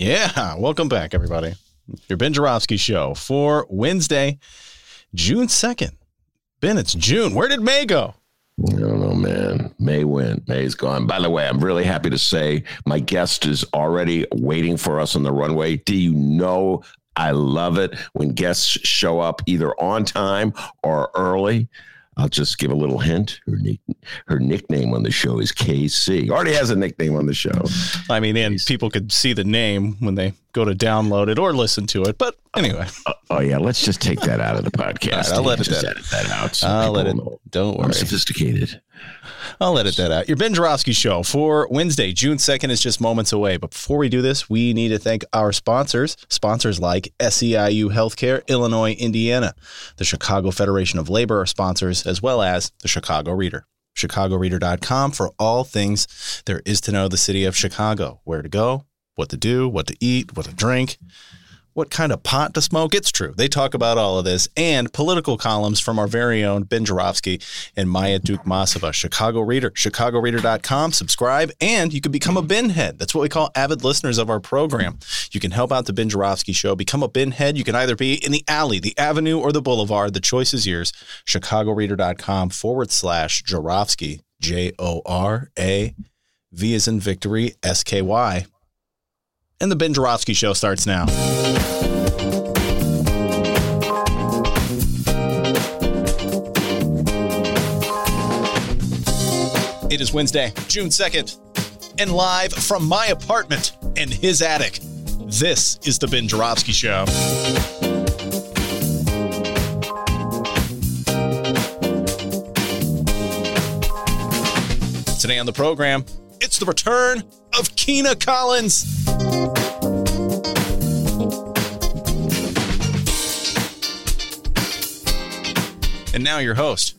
Yeah, welcome back, everybody. Your Ben Joravsky Show for Wednesday, June 2nd. Ben, it's June. Where did May go? I don't know, man. May went. May's gone. By the way, I'm really happy to say my guest is already waiting for us on the runway. Do you know I love it when guests show up either on time or early. I'll just give a little hint. Her nick, her nickname on the show is KC. Already has a nickname on the show. I mean, and people could see the name when they go to download it or listen to it. But anyway. Uh, oh yeah, let's just take that out of the podcast. right, I'll let it just edit that out. So I'll let it. Know. Don't worry. I'm sophisticated. I'll edit that out. Your Ben Joravsky Show for Wednesday, June 2nd is just moments away. But before we do this, we need to thank our sponsors, sponsors like SEIU Healthcare, Illinois, Indiana. The Chicago Federation of Labor are sponsors, as well as the Chicago Reader. ChicagoReader.com for all things there is to know the city of Chicago, where to go, what to do, what to eat, what to drink what kind of pot to smoke. It's true. They talk about all of this and political columns from our very own Ben Joravsky and Maya Dukmasova, Chicago Reader, chicagoreader.com. Subscribe and you can become a Ben head. That's what we call avid listeners of our program. You can help out the Ben Joravsky show. Become a Ben head. You can either be in the alley, the avenue, or the boulevard. The choice is yours. chicagoreader.com forward slash Joravsky, J O R A V is in victory, S K Y. And the Ben Joravsky show starts now. It is Wednesday, June 2nd, and live from my apartment and his attic. This is the Ben Joravsky Show. Today on the program, it's the return of Kina Collins. And now your host,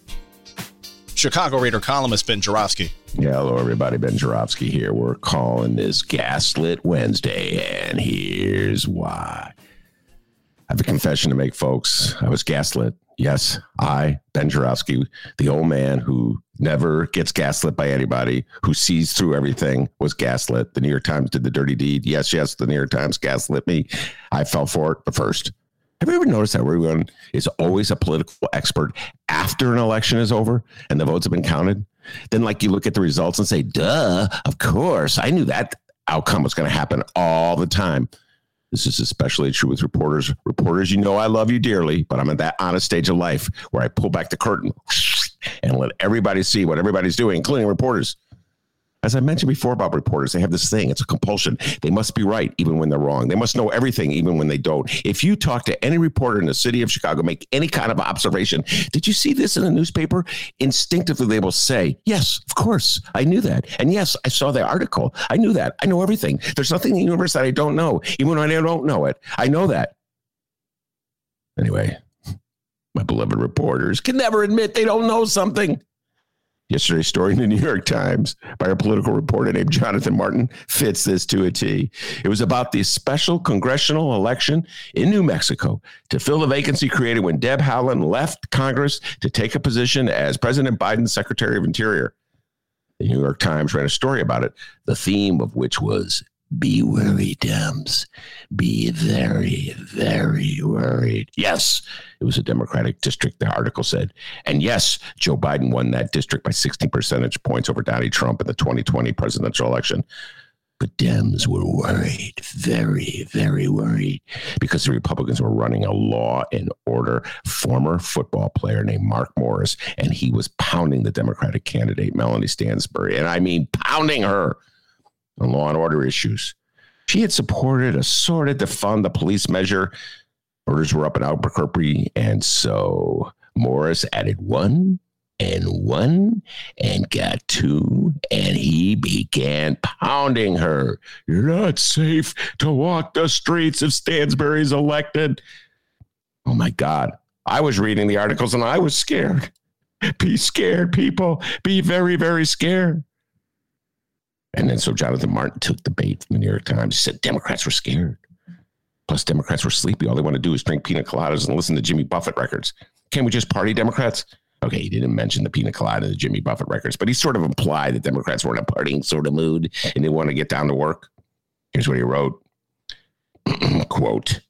Chicago Reader columnist Ben Joravsky. Yeah, hello everybody. Ben Joravsky here. We're calling this Gaslit Wednesday, and here's why. I have a confession to make, folks. I was gaslit. Yes, I, Ben Joravsky, the old man who never gets gaslit by anybody, who sees through everything, was gaslit. The New York Times did the dirty deed. Yes, yes, the New York Times gaslit me. I fell for it, but first, have you ever noticed that everyone is always a political expert after an election is over and the votes have been counted? Then, like, you look at the results and say, duh, of course, I knew that outcome was going to happen all the time. This is especially true with reporters. Reporters, you know, I love you dearly, but I'm at that honest stage of life where I pull back the curtain and let everybody see what everybody's doing, including reporters. As I mentioned before about reporters, they have this thing. It's a compulsion. They must be right even when they're wrong. They must know everything even when they don't. If you talk to any reporter in the city of Chicago, make any kind of observation, did you see this in the newspaper? Instinctively, they will say, Yes, of course. I knew that. And yes, I saw the article. I knew that. I know everything. There's nothing in the universe that I don't know, even when I don't know it. I know that. Anyway, my beloved reporters can never admit they don't know something. Yesterday's story in the New York Times by a political reporter named Jonathan Martin fits this to a T. It was about the special congressional election in New Mexico to fill the vacancy created when Deb Haaland left Congress to take a position as President Biden's Secretary of Interior. The New York Times ran a story about it, the theme of which was be wary, Dems. Be very, very worried. Yes, it was a Democratic district, the article said. And yes, Joe Biden won that district by 60 percentage points over Donald Trump in the 2020 presidential election. But Dems were worried, very, very worried, because the Republicans were running a law and order former football player named Mark Moores, and he was pounding the Democratic candidate, Melanie Stansbury. And I mean, pounding her law and order issues. She had supported a sort of defund the police measure. Orders were up in Albuquerque, and so Moores added one and one and got two, and he began pounding her. You're not safe to walk the streets if Stansbury's elected. Oh my God. I was reading the articles and I was scared. Be scared, people. Be very, very scared. And then so Jonathan Martin took the bait from the New York Times. He said Democrats were scared. Plus, Democrats were sleepy. All they want to do is drink pina coladas and listen to Jimmy Buffett records. Can't we just party, Democrats? Okay, he didn't mention the pina colada and the Jimmy Buffett records, but he sort of implied that Democrats were in a partying sort of mood and they want to get down to work. Here's what he wrote quote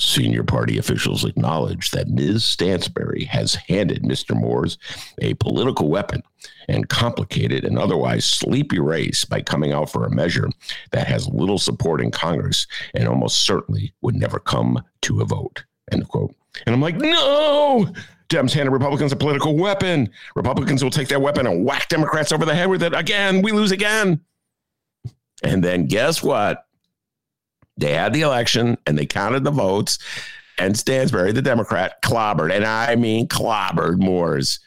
Senior party officials acknowledge that Ms. Stansbury has handed Mr. Moores a political weapon and complicated an otherwise sleepy race by coming out for a measure that has little support in Congress and almost certainly would never come to a vote. End quote. And I'm like, no, Dems handed Republicans a political weapon. Republicans will take that weapon and whack Democrats over the head with it again. We lose again. And then guess what? They had the election and they counted the votes, and Stansbury, the Democrat, clobbered, and I mean clobbered Moores.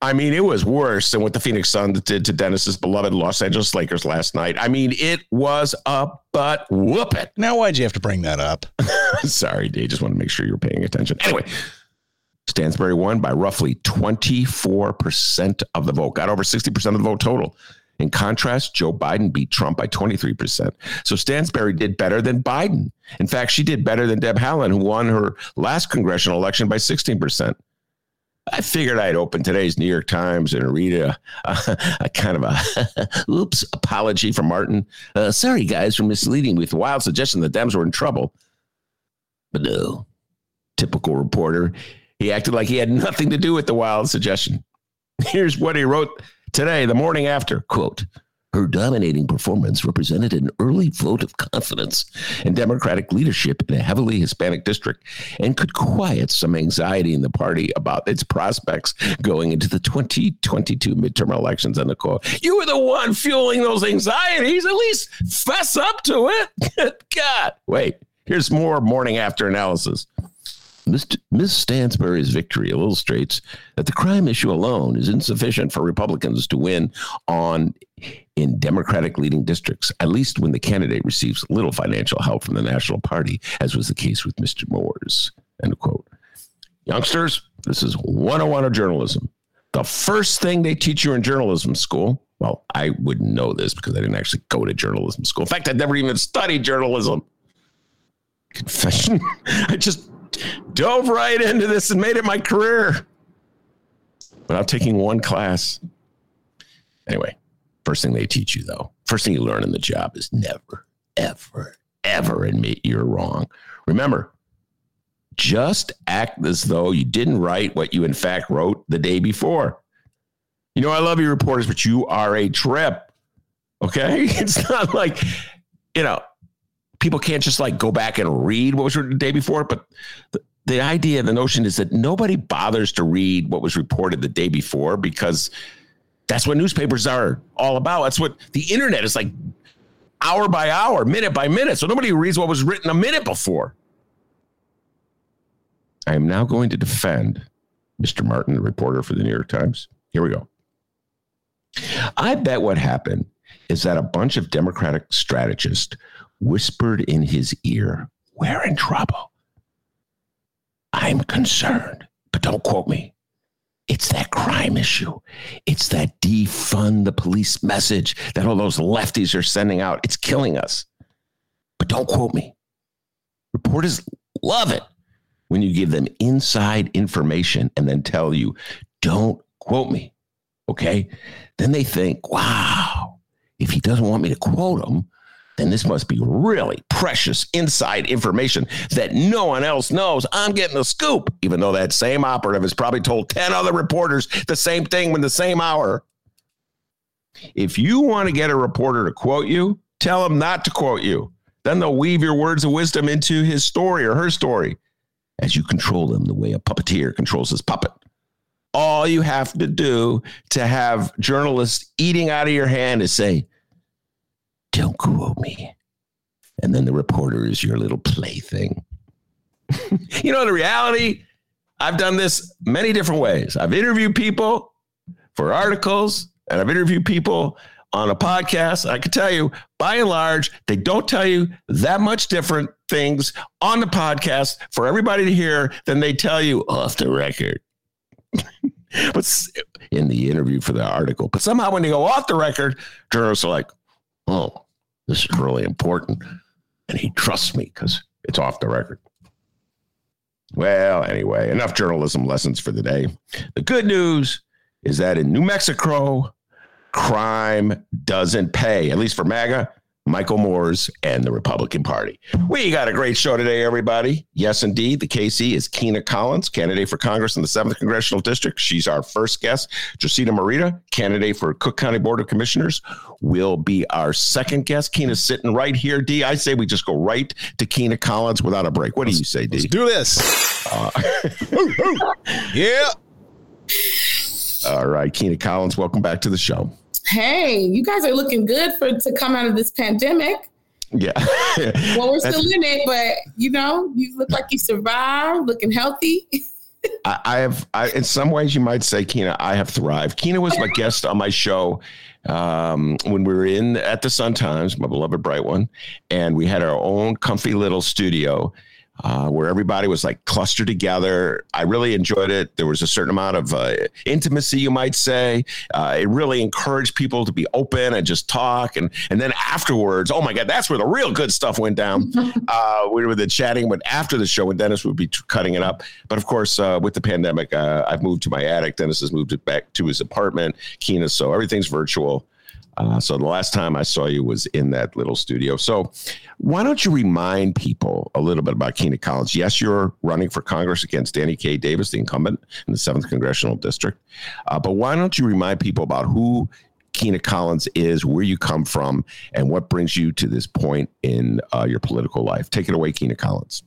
I mean, it was worse than what the Phoenix Suns did to Dennis's beloved Los Angeles Lakers last night. I mean, it was a butt whooping. Now, why'd you have to bring that up? Sorry, Dave. Just want to make sure you're paying attention. Anyway, Stansbury won by roughly 24% of the vote, got over 60% of the vote total. In contrast, Joe Biden beat Trump by 23%. So Stansbury did better than Biden. In fact, she did better than Deb Haaland, who won her last congressional election by 16%. I figured I'd open today's New York Times and read a, a, a kind of a oops apology from Martin. Uh, sorry, guys, for misleading with wild suggestion that Dems were in trouble. But no, typical reporter. He acted like he had nothing to do with the wild suggestion. Here's what he wrote today, the morning after. Quote, her dominating performance represented an early vote of confidence in Democratic leadership in a heavily Hispanic district and could quiet some anxiety in the party about its prospects going into the 2022 midterm elections. And the quote, you were the one fueling those anxieties. At least fess up to it. God, wait, here's more morning after analysis. Ms. Stansbury's victory illustrates that the crime issue alone is insufficient for Republicans to win on in Democratic leading districts, at least when the candidate receives little financial help from the National Party, as was the case with Mr. Moores. End quote. Youngsters, this is 101 of journalism. The first thing they teach you in journalism school, well, I wouldn't know this because I didn't actually go to journalism school. In fact, I never even studied journalism. Confession. I just dove right into this and made it my career without taking one class. Anyway, first thing they teach you, though, first thing you learn in the job is never, ever, ever admit you're wrong. Remember, just act as though you didn't write what you in fact wrote the day before. You know, I love you reporters, but you are a trip. Okay. It's not like, you know, people can't just like go back and read what was written the day before. But the, the idea, the notion is that nobody bothers to read what was reported the day before because that's what newspapers are all about. That's what the internet is like hour by hour, minute by minute. So nobody reads what was written a minute before. I am now going to defend Mr. Martin, the reporter for the New York Times. Here we go. I bet what happened is that a bunch of Democratic strategists whispered in his ear, We're in trouble. I'm concerned, but don't quote me. It's that crime issue. It's that defund the police message that all those lefties are sending out. It's killing us. But don't quote me. Reporters love it when you give them inside information and then tell you, don't quote me. Okay. Then they think, wow, if he doesn't want me to quote him, then this must be really precious inside information that no one else knows. I'm getting the scoop, even though that same operative has probably told 10 other reporters the same thing in the same hour. If you want to get a reporter to quote you, tell him not to quote you. Then they'll weave your words of wisdom into his story or her story as you control them the way a puppeteer controls his puppet. All you have to do to have journalists eating out of your hand is say, don't quote me. And then the reporter is your little plaything. you know, the reality, I've done this many different ways. I've interviewed people for articles and I've interviewed people on a podcast. I can tell you, by and large, they don't tell you that much different things on the podcast for everybody to hear than they tell you off the record. but in the interview for the article, but somehow when they go off the record, journalists are like, "Oh, this is really important," and he trusts me because it's off the record. Well, anyway, enough journalism lessons for the day. The good news is that in New Mexico, crime doesn't pay, at least for MAGA, Michael Moores, and the Republican Party. We got a great show today, everybody. Yes, indeed. The KC is Kina Collins, candidate for Congress in the 7th Congressional District. She's our first guest. Josina Morita, candidate for Cook County Board of Commissioners, will be our second guest. Kina's sitting right here, D. I say we just go right to Kina Collins without a break. What do you say, D? Let's do this. Uh, yeah. All right, Kina Collins, welcome back to the show hey, you guys are looking good for to come out of this pandemic. Yeah. well, we're still in it, but you know, you look like you survived, looking healthy. I, I have, I, in some ways, you might say, Kina, I have thrived. Kina was my guest on my show um, when we were in at the Sun Times, my beloved bright one, and we had our own comfy little studio uh, where everybody was like clustered together. I really enjoyed it. There was a certain amount of uh, intimacy, you might say. Uh, it really encouraged people to be open and just talk. And and then afterwards, oh my God, that's where the real good stuff went down. Uh, we were the chatting, but after the show, when Dennis would be t- cutting it up. But of course, uh, with the pandemic, uh, I've moved to my attic. Dennis has moved it back to his apartment. Kina, so everything's virtual. Uh, so the last time I saw you was in that little studio. So why don't you remind people a little bit about Kina Collins? Yes, you're running for Congress against Danny K. Davis, the incumbent in the seventh congressional district. Uh, but why don't you remind people about who Kina Collins is, where you come from, and what brings you to this point in uh, your political life? Take it away, Kina Collins.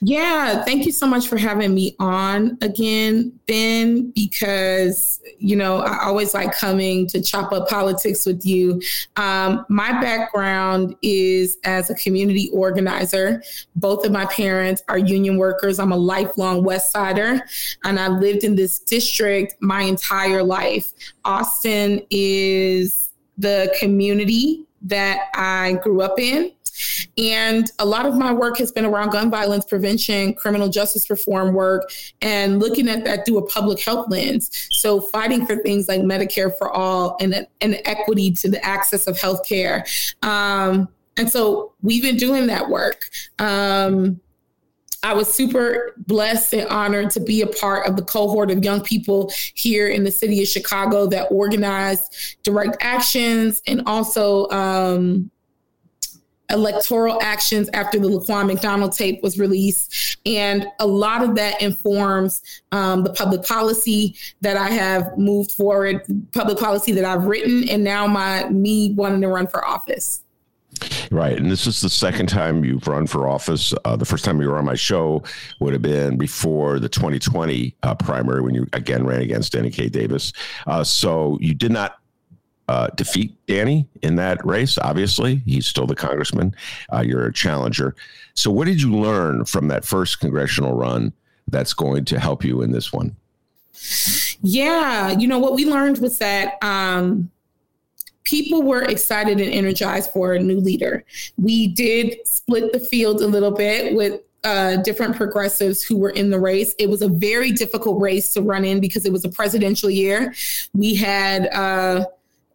Yeah, thank you so much for having me on again, Ben, because, you know, I always like coming to chop up politics with you. Um, my background is as a community organizer. Both of my parents are union workers. I'm a lifelong West Sider, and I've lived in this district my entire life. Austin is the community that I grew up in. And a lot of my work has been around gun violence prevention, criminal justice reform work, and looking at that through a public health lens. So, fighting for things like Medicare for all and, and equity to the access of healthcare. Um, and so, we've been doing that work. Um, I was super blessed and honored to be a part of the cohort of young people here in the city of Chicago that organized direct actions and also um, electoral actions after the Laquan McDonald tape was released. And a lot of that informs um, the public policy that I have moved forward, public policy that I've written, and now my me wanting to run for office. Right. And this is the second time you've run for office. Uh, the first time you were on my show would have been before the 2020 uh, primary when you again ran against Danny K. Davis. Uh, so you did not uh, defeat Danny in that race. Obviously, he's still the congressman. Uh, you're a challenger. So, what did you learn from that first congressional run that's going to help you in this one? Yeah, you know what we learned was that um, people were excited and energized for a new leader. We did split the field a little bit with uh, different progressives who were in the race. It was a very difficult race to run in because it was a presidential year. We had uh,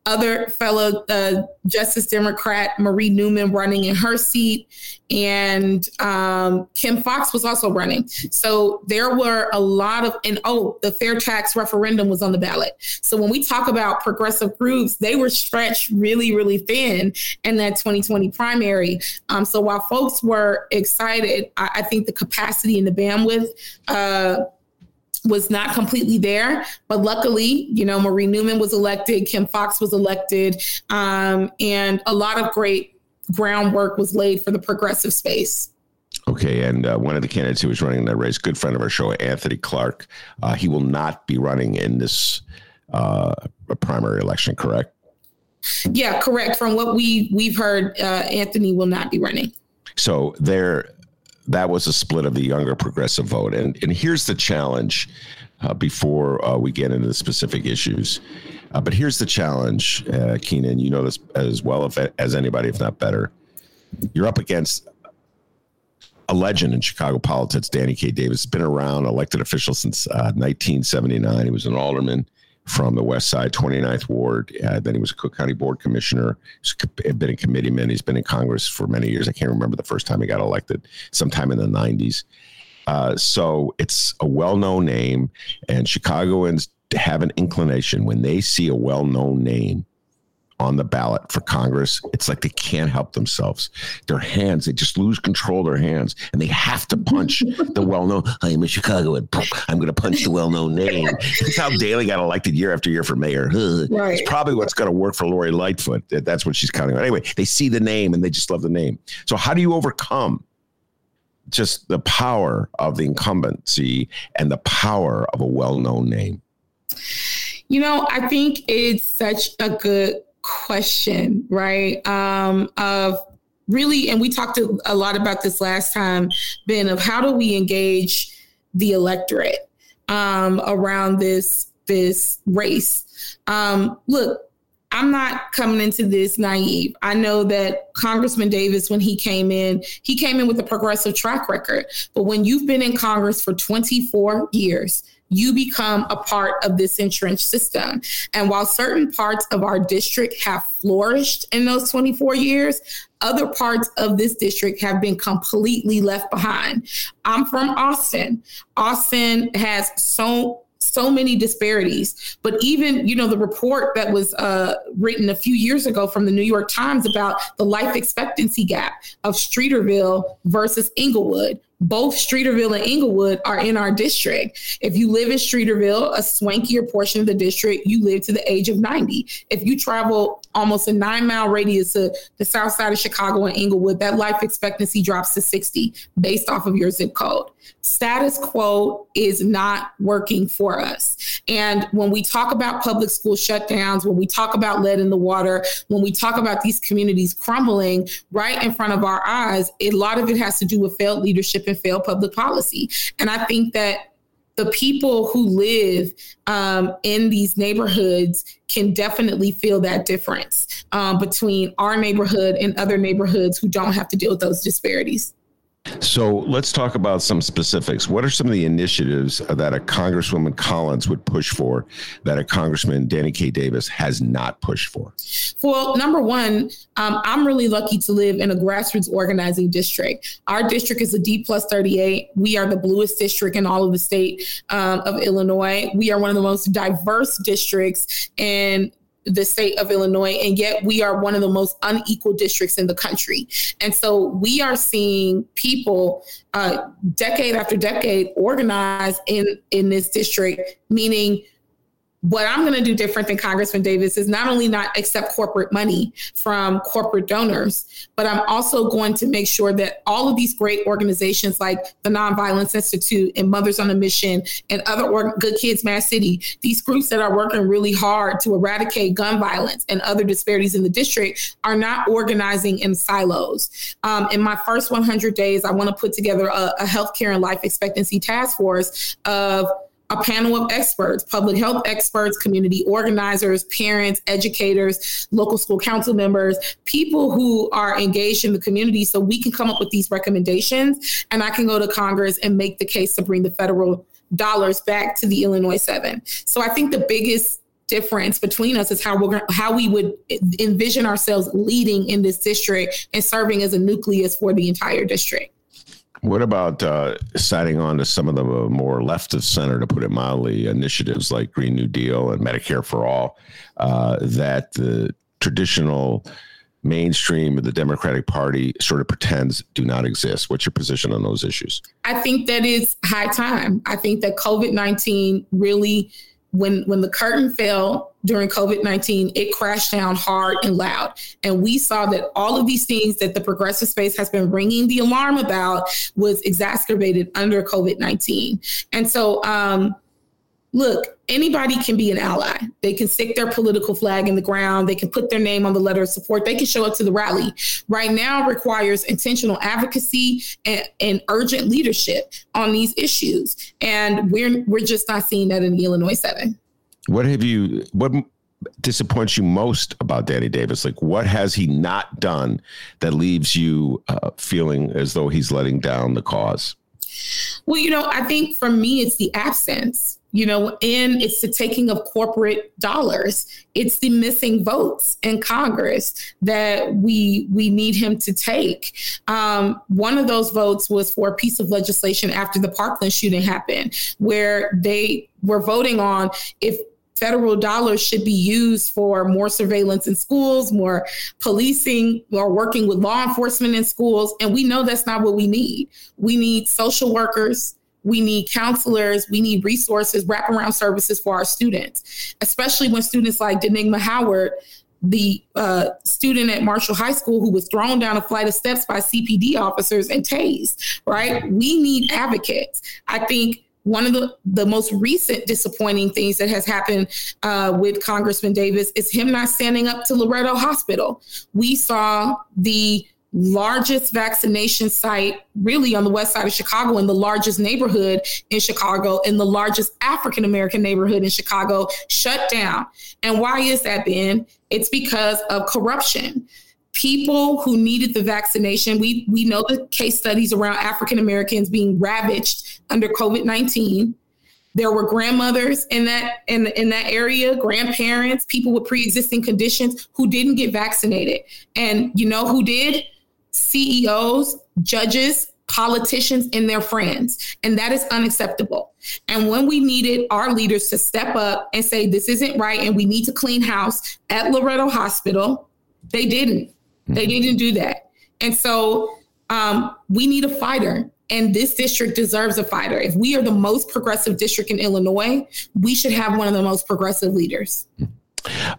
other fellow uh, Justice Democrat Marie Newman running in her seat, and um, Kim Foxx was also running. So there were a lot of, and oh, the fair tax referendum was on the ballot. So when we talk about progressive groups, they were stretched really, really thin in that 2020 primary. Um, so while folks were excited, I, I, think the capacity and the bandwidth. Uh, was not completely there. But luckily, you know, Marie Newman was elected, Kim Foxx was elected, um, and a lot of great groundwork was laid for the progressive space. Okay, and uh, one of the candidates who was running in that race, good friend of our show, Anthony Clark, uh, he will not be running in this uh, primary election, correct? Yeah, correct. From what we we've heard, uh, Anthony will not be running. So there, that was a split of the younger progressive vote. And, and here's the challenge uh, before uh, we get into the specific issues. Uh, but here's the challenge, uh, Kina. You know this as well if, as anybody, if not better. You're up against a legend in Chicago politics, Danny K. Davis. been around, elected official since 1979. Uh, he was an alderman from the West Side, 29th Ward. Uh, then he was a Cook County Board Commissioner. He's been a committeeman. He's been in Congress for many years. I can't remember the first time he got elected, sometime in the 90s. Uh, so it's a well known name, and Chicagoans have an inclination when they see a well known name on the ballot for Congress, it's like they can't help themselves. Their hands, they just lose control of their hands and they have to punch the well known, I am a Chicagoan. I'm going to punch the well known name. That's how Daley got elected year after year for mayor. Right. It's probably what's going to work for Lori Lightfoot. That's what she's counting on. Anyway, they see the name and they just love the name. So, how do you overcome? Just the power of the incumbency and the power of a well known name. You know, I think it's such a good question, right? Um, of really, and we talked a lot about this last time, Ben, of how do we engage the electorate um, around this this race? Um, look, I'm not coming into this naive. I know that Congressman Davis, when he came in, he came in with a progressive track record. But when you've been in Congress for 24 years, you become a part of this entrenched system. And while certain parts of our district have flourished in those 24 years, other parts of this district have been completely left behind. I'm from Austin. Austin has so so many disparities. But even, you know, the report that was uh, written a few years ago from the New York Times about the life expectancy gap of Streeterville versus Englewood, both Streeterville and Englewood are in our district. If you live in Streeterville, a swankier portion of the district, you live to the age of 90. If you travel almost a nine mile radius to the south side of Chicago and Englewood, that life expectancy drops to 60 based off of your zip code. Status quo is not working for us. And when we talk about public school shutdowns, when we talk about lead in the water, when we talk about these communities crumbling right in front of our eyes, a lot of it has to do with failed leadership and failed public policy. And I think that the people who live um, in these neighborhoods can definitely feel that difference um, between our neighborhood and other neighborhoods who don't have to deal with those disparities. So let's talk about some specifics. What are some of the initiatives that a Congresswoman Collins would push for that a Congressman Danny K. Davis has not pushed for? Well, number one, um, I'm really lucky to live in a grassroots organizing district. Our district is a D plus 38. We are the bluest district in all of the state um, of Illinois. We are one of the most diverse districts in the state of Illinois, and yet we are one of the most unequal districts in the country. And so we are seeing people uh, decade after decade organize in in this district, meaning what I'm going to do different than Congressman Davis is not only not accept corporate money from corporate donors, but I'm also going to make sure that all of these great organizations like the Nonviolence Institute and Mothers on a Mission and other Good Kids Mad City, these groups that are working really hard to eradicate gun violence and other disparities in the district are not organizing in silos. Um, in my first 100 days, I want to put together a, a healthcare and life expectancy task force of a panel of experts, public health experts, community organizers, parents, educators, local school council members, people who are engaged in the community so we can come up with these recommendations and I can go to Congress and make the case to bring the federal dollars back to the Illinois 7. So I think the biggest difference between us is how we're how we would envision ourselves leading in this district and serving as a nucleus for the entire district. What about uh, siding on to some of the more left of center, to put it mildly, initiatives like Green New Deal and Medicare for All uh, that the traditional mainstream of the Democratic Party sort of pretends do not exist? What's your position on those issues? I think that it's high time. I think that COVID 19 really when when the curtain fell during COVID-19, it crashed down hard and loud. And we saw that all of these things that the progressive space has been ringing the alarm about was exacerbated under COVID-19. And so um, look, anybody can be an ally. They can stick their political flag in the ground. They can put their name on the letter of support. They can show up to the rally. Right now requires intentional advocacy and, and urgent leadership on these issues. And we're we're just not seeing that in the Illinois seven. What have you what disappoints you most about Danny Davis? Like, what has he not done that leaves you uh, feeling as though he's letting down the cause? Well, you know, I think for me, it's the absence you know, and it's the taking of corporate dollars. It's the missing votes in Congress that we we need him to take. Um, one of those votes was for a piece of legislation after the Parkland shooting happened, where they were voting on if federal dollars should be used for more surveillance in schools, more policing, more working with law enforcement in schools. And we know that's not what we need. We need social workers we need counselors, we need resources, wraparound services for our students, especially when students like Dnigma Howard, the uh, student at Marshall High School who was thrown down a flight of steps by CPD officers and tased, right? We need advocates. I think one of the, the most recent disappointing things that has happened uh, with Congressman Davis is him not standing up to Loretto Hospital. We saw the largest vaccination site really on the west side of Chicago in the largest neighborhood in Chicago in the largest African American neighborhood in Chicago shut down. And why is that, Ben? It's because of corruption. People who needed the vaccination, we, we know the case studies around African Americans being ravaged under COVID 19 there were grandmothers in that in, in that area grandparents people with pre-existing conditions who didn't get vaccinated and you know who did CEOs, judges, politicians, and their friends. And that is unacceptable. And when we needed our leaders to step up and say, this isn't right, and we need to clean house at Loretto Hospital, they didn't. They mm-hmm. didn't do that. And so um, we need a fighter. And this district deserves a fighter. If we are the most progressive district in Illinois, we should have one of the most progressive leaders.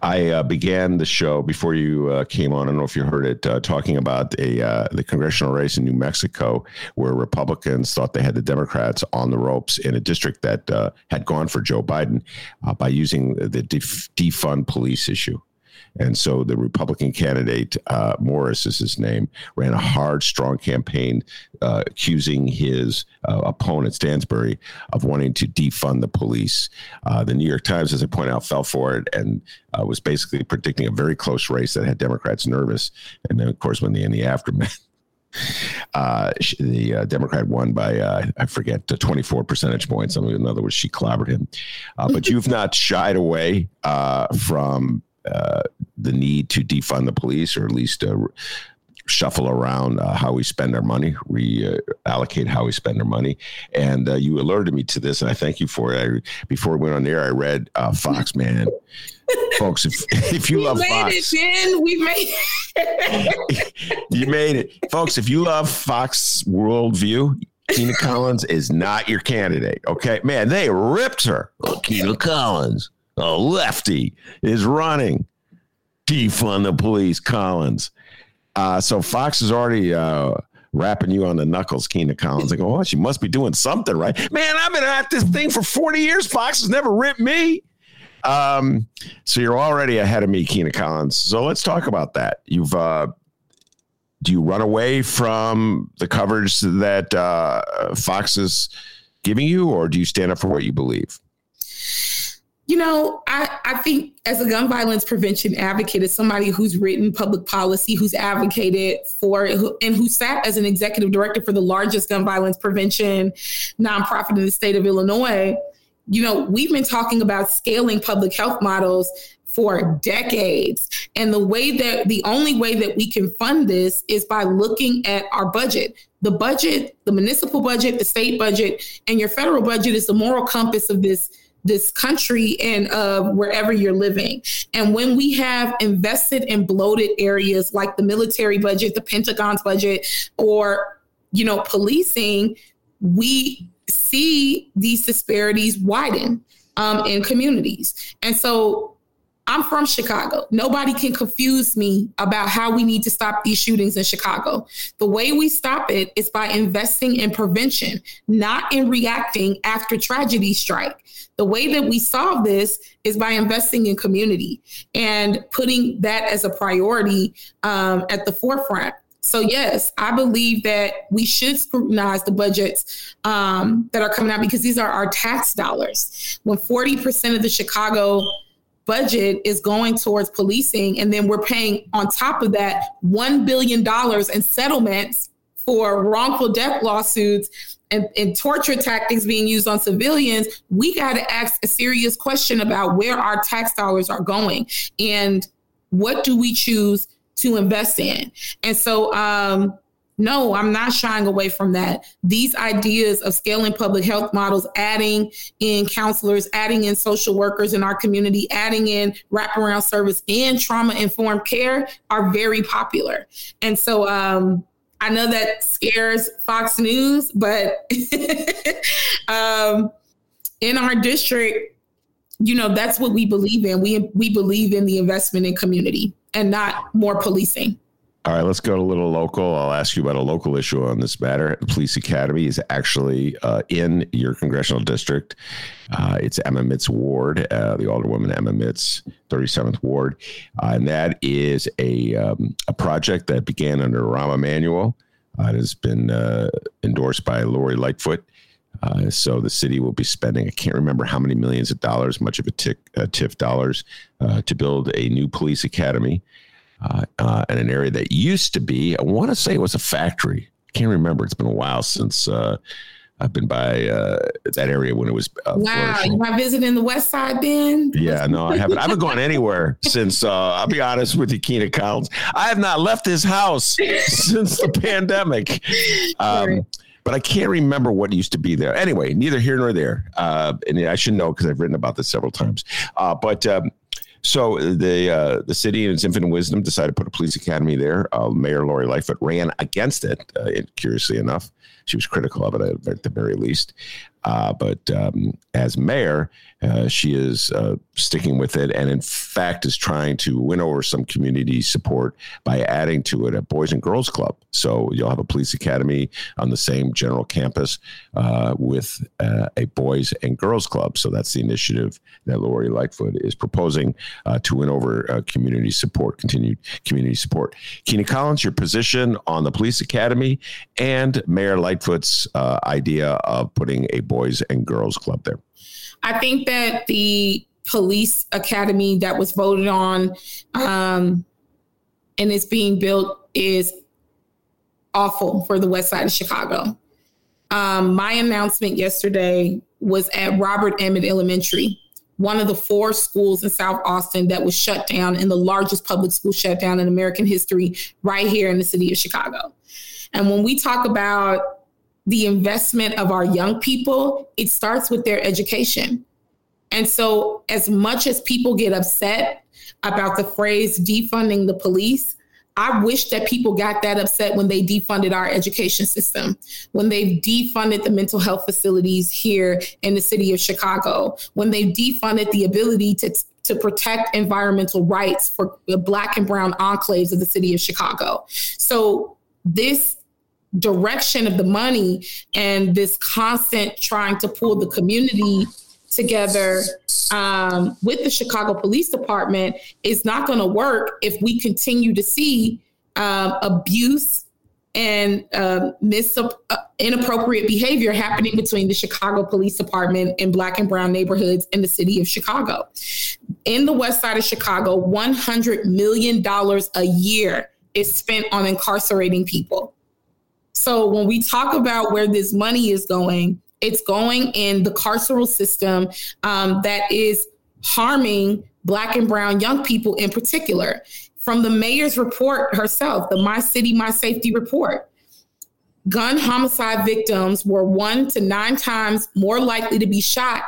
I uh, began the show before you uh, came on. I don't know if you heard it, uh, talking about a uh, the congressional race in New Mexico, where Republicans thought they had the Democrats on the ropes in a district that uh, had gone for Joe Biden uh, by using the def- defund police issue. And so the Republican candidate, uh, Moores is his name, ran a hard, strong campaign uh, accusing his uh, opponent, Stansbury, of wanting to defund the police. Uh, the New York Times, as I point out, fell for it and uh, was basically predicting a very close race that had Democrats nervous. And then, of course, when the in the aftermath, uh, the uh, Democrat won by uh, I forget 24 percentage points. In other words, she clobbered him. Uh, but you've not shied away uh, from uh, the need to defund the police, or at least uh, shuffle around uh, how we spend our money, reallocate how we spend our money. And uh, you alerted me to this, and I thank you for it. I, before we went on there, I read uh, Fox Man. Folks, if, if you we love made Fox, it, we made it. you made it, folks. If you love Fox Worldview, Kina Collins is not your candidate. Okay, man, they ripped her. Kina Collins a lefty is running. Defund the police, Collins. Uh, so Fox is already uh, rapping you on the knuckles, Kina Collins. I go, oh, she must be doing something right. Man, I've been at this thing for 40 years. Fox has never ripped me. Um, so you're already ahead of me, Kina Collins. So let's talk about that. You've uh, do you run away from the coverage that uh, Fox is giving you, or do you stand up for what you believe? You know, I, I think as a gun violence prevention advocate, as somebody who's written public policy, who's advocated for and who sat as an executive director for the largest gun violence prevention nonprofit in the state of Illinois, you know, we've been talking about scaling public health models for decades. And the way that the only way that we can fund this is by looking at our budget. The budget, the municipal budget, the state budget, and your federal budget is the moral compass of this this country and of wherever you're living. And when we have invested in bloated areas like the military budget, the Pentagon's budget, or you know, policing, we see these disparities widen um, in communities. And so I'm from Chicago. Nobody can confuse me about how we need to stop these shootings in Chicago. The way we stop it is by investing in prevention, not in reacting after tragedy strike. The way that we solve this is by investing in community and putting that as a priority um, at the forefront. So yes, I believe that we should scrutinize the budgets um, that are coming out because these are our tax dollars. When 40% of the Chicago budget is going towards policing. And then we're paying on top of that $1 billion in settlements for wrongful death lawsuits and, and torture tactics being used on civilians. We got to ask a serious question about where our tax dollars are going and what do we choose to invest in. And so, um, no, I'm not shying away from that. These ideas of scaling public health models, adding in counselors, adding in social workers in our community, adding in wraparound service and trauma informed care are very popular. And so um, I know that scares Fox News, but um, in our district, you know, that's what we believe in. We, we believe in the investment in community and not more policing. All right, let's go to a little local. I'll ask you about a local issue on this matter. The police academy is actually uh, in your congressional district. Uh, it's Emma Mitts Ward, uh, the Alderwoman Emma Mitts, 37th Ward. Uh, and that is a, um, a project that began under Rahm Emanuel. Uh, it has been uh, endorsed by Lori Lightfoot. so the city will be spending, I can't remember how many millions of dollars, much of a tick, TIF dollars, to build a new police academy uh, uh, in an area that used to be, I want to say it was a factory. I can't remember. It's been a while since uh, I've been by uh, that area when it was. Uh, wow, you might visit in the West Side, Ben? Yeah, no, I haven't. I haven't gone anywhere since. Uh, I'll be honest with you, Kina Collins. I have not left this house since the pandemic. Um, but I can't remember what used to be there. Anyway, neither here nor there. Uh, and I should know because I've written about this several times. Uh, but um, so the uh, the city, in its infinite wisdom, decided to put a police academy there. Uh, Mayor Lori Lightfoot ran against it. Uh, curiously enough, she was critical of it at the very least. Uh, but um, as mayor, uh, she is uh, sticking with it, and in fact, is trying to win over some community support by adding to it a boys and girls club. So you'll have a police academy on the same general campus uh, with uh, a boys and girls club. So that's the initiative that Lori Lightfoot is proposing uh, to win over community support, continued community support. Kina Collins, your position on the police academy and Mayor Lightfoot's idea of putting a boys and girls club there. I think that the police academy that was voted on um, and is being built is awful for the west side of Chicago. Um, my announcement yesterday was at Robert Emmet Elementary, one of the four schools in South Austin that was shut down in the largest public school shutdown in American history, right here in the city of Chicago. And when we talk about the investment of our young people, it starts with their education. And so, as much as people get upset about the phrase defunding the police, I wish that people got that upset when they defunded our education system, when they defunded the mental health facilities here in the city of Chicago, when they defunded the ability to, to protect environmental rights for the Black and Brown enclaves of the city of Chicago. So, this direction of the money and this constant trying to pull the community together um, with the Chicago Police Department is not going to work if we continue to see um, abuse and uh, mis- uh, inappropriate behavior happening between the Chicago Police Department and Black and Brown neighborhoods in the city of Chicago. In the west side of Chicago, $100 million a year is spent on incarcerating people. So when we talk about where this money is going, it's going in the carceral system um, that is harming Black and Brown young people in particular. From the mayor's report herself, the My City, My Safety report, gun homicide victims were one to nine times more likely to be shot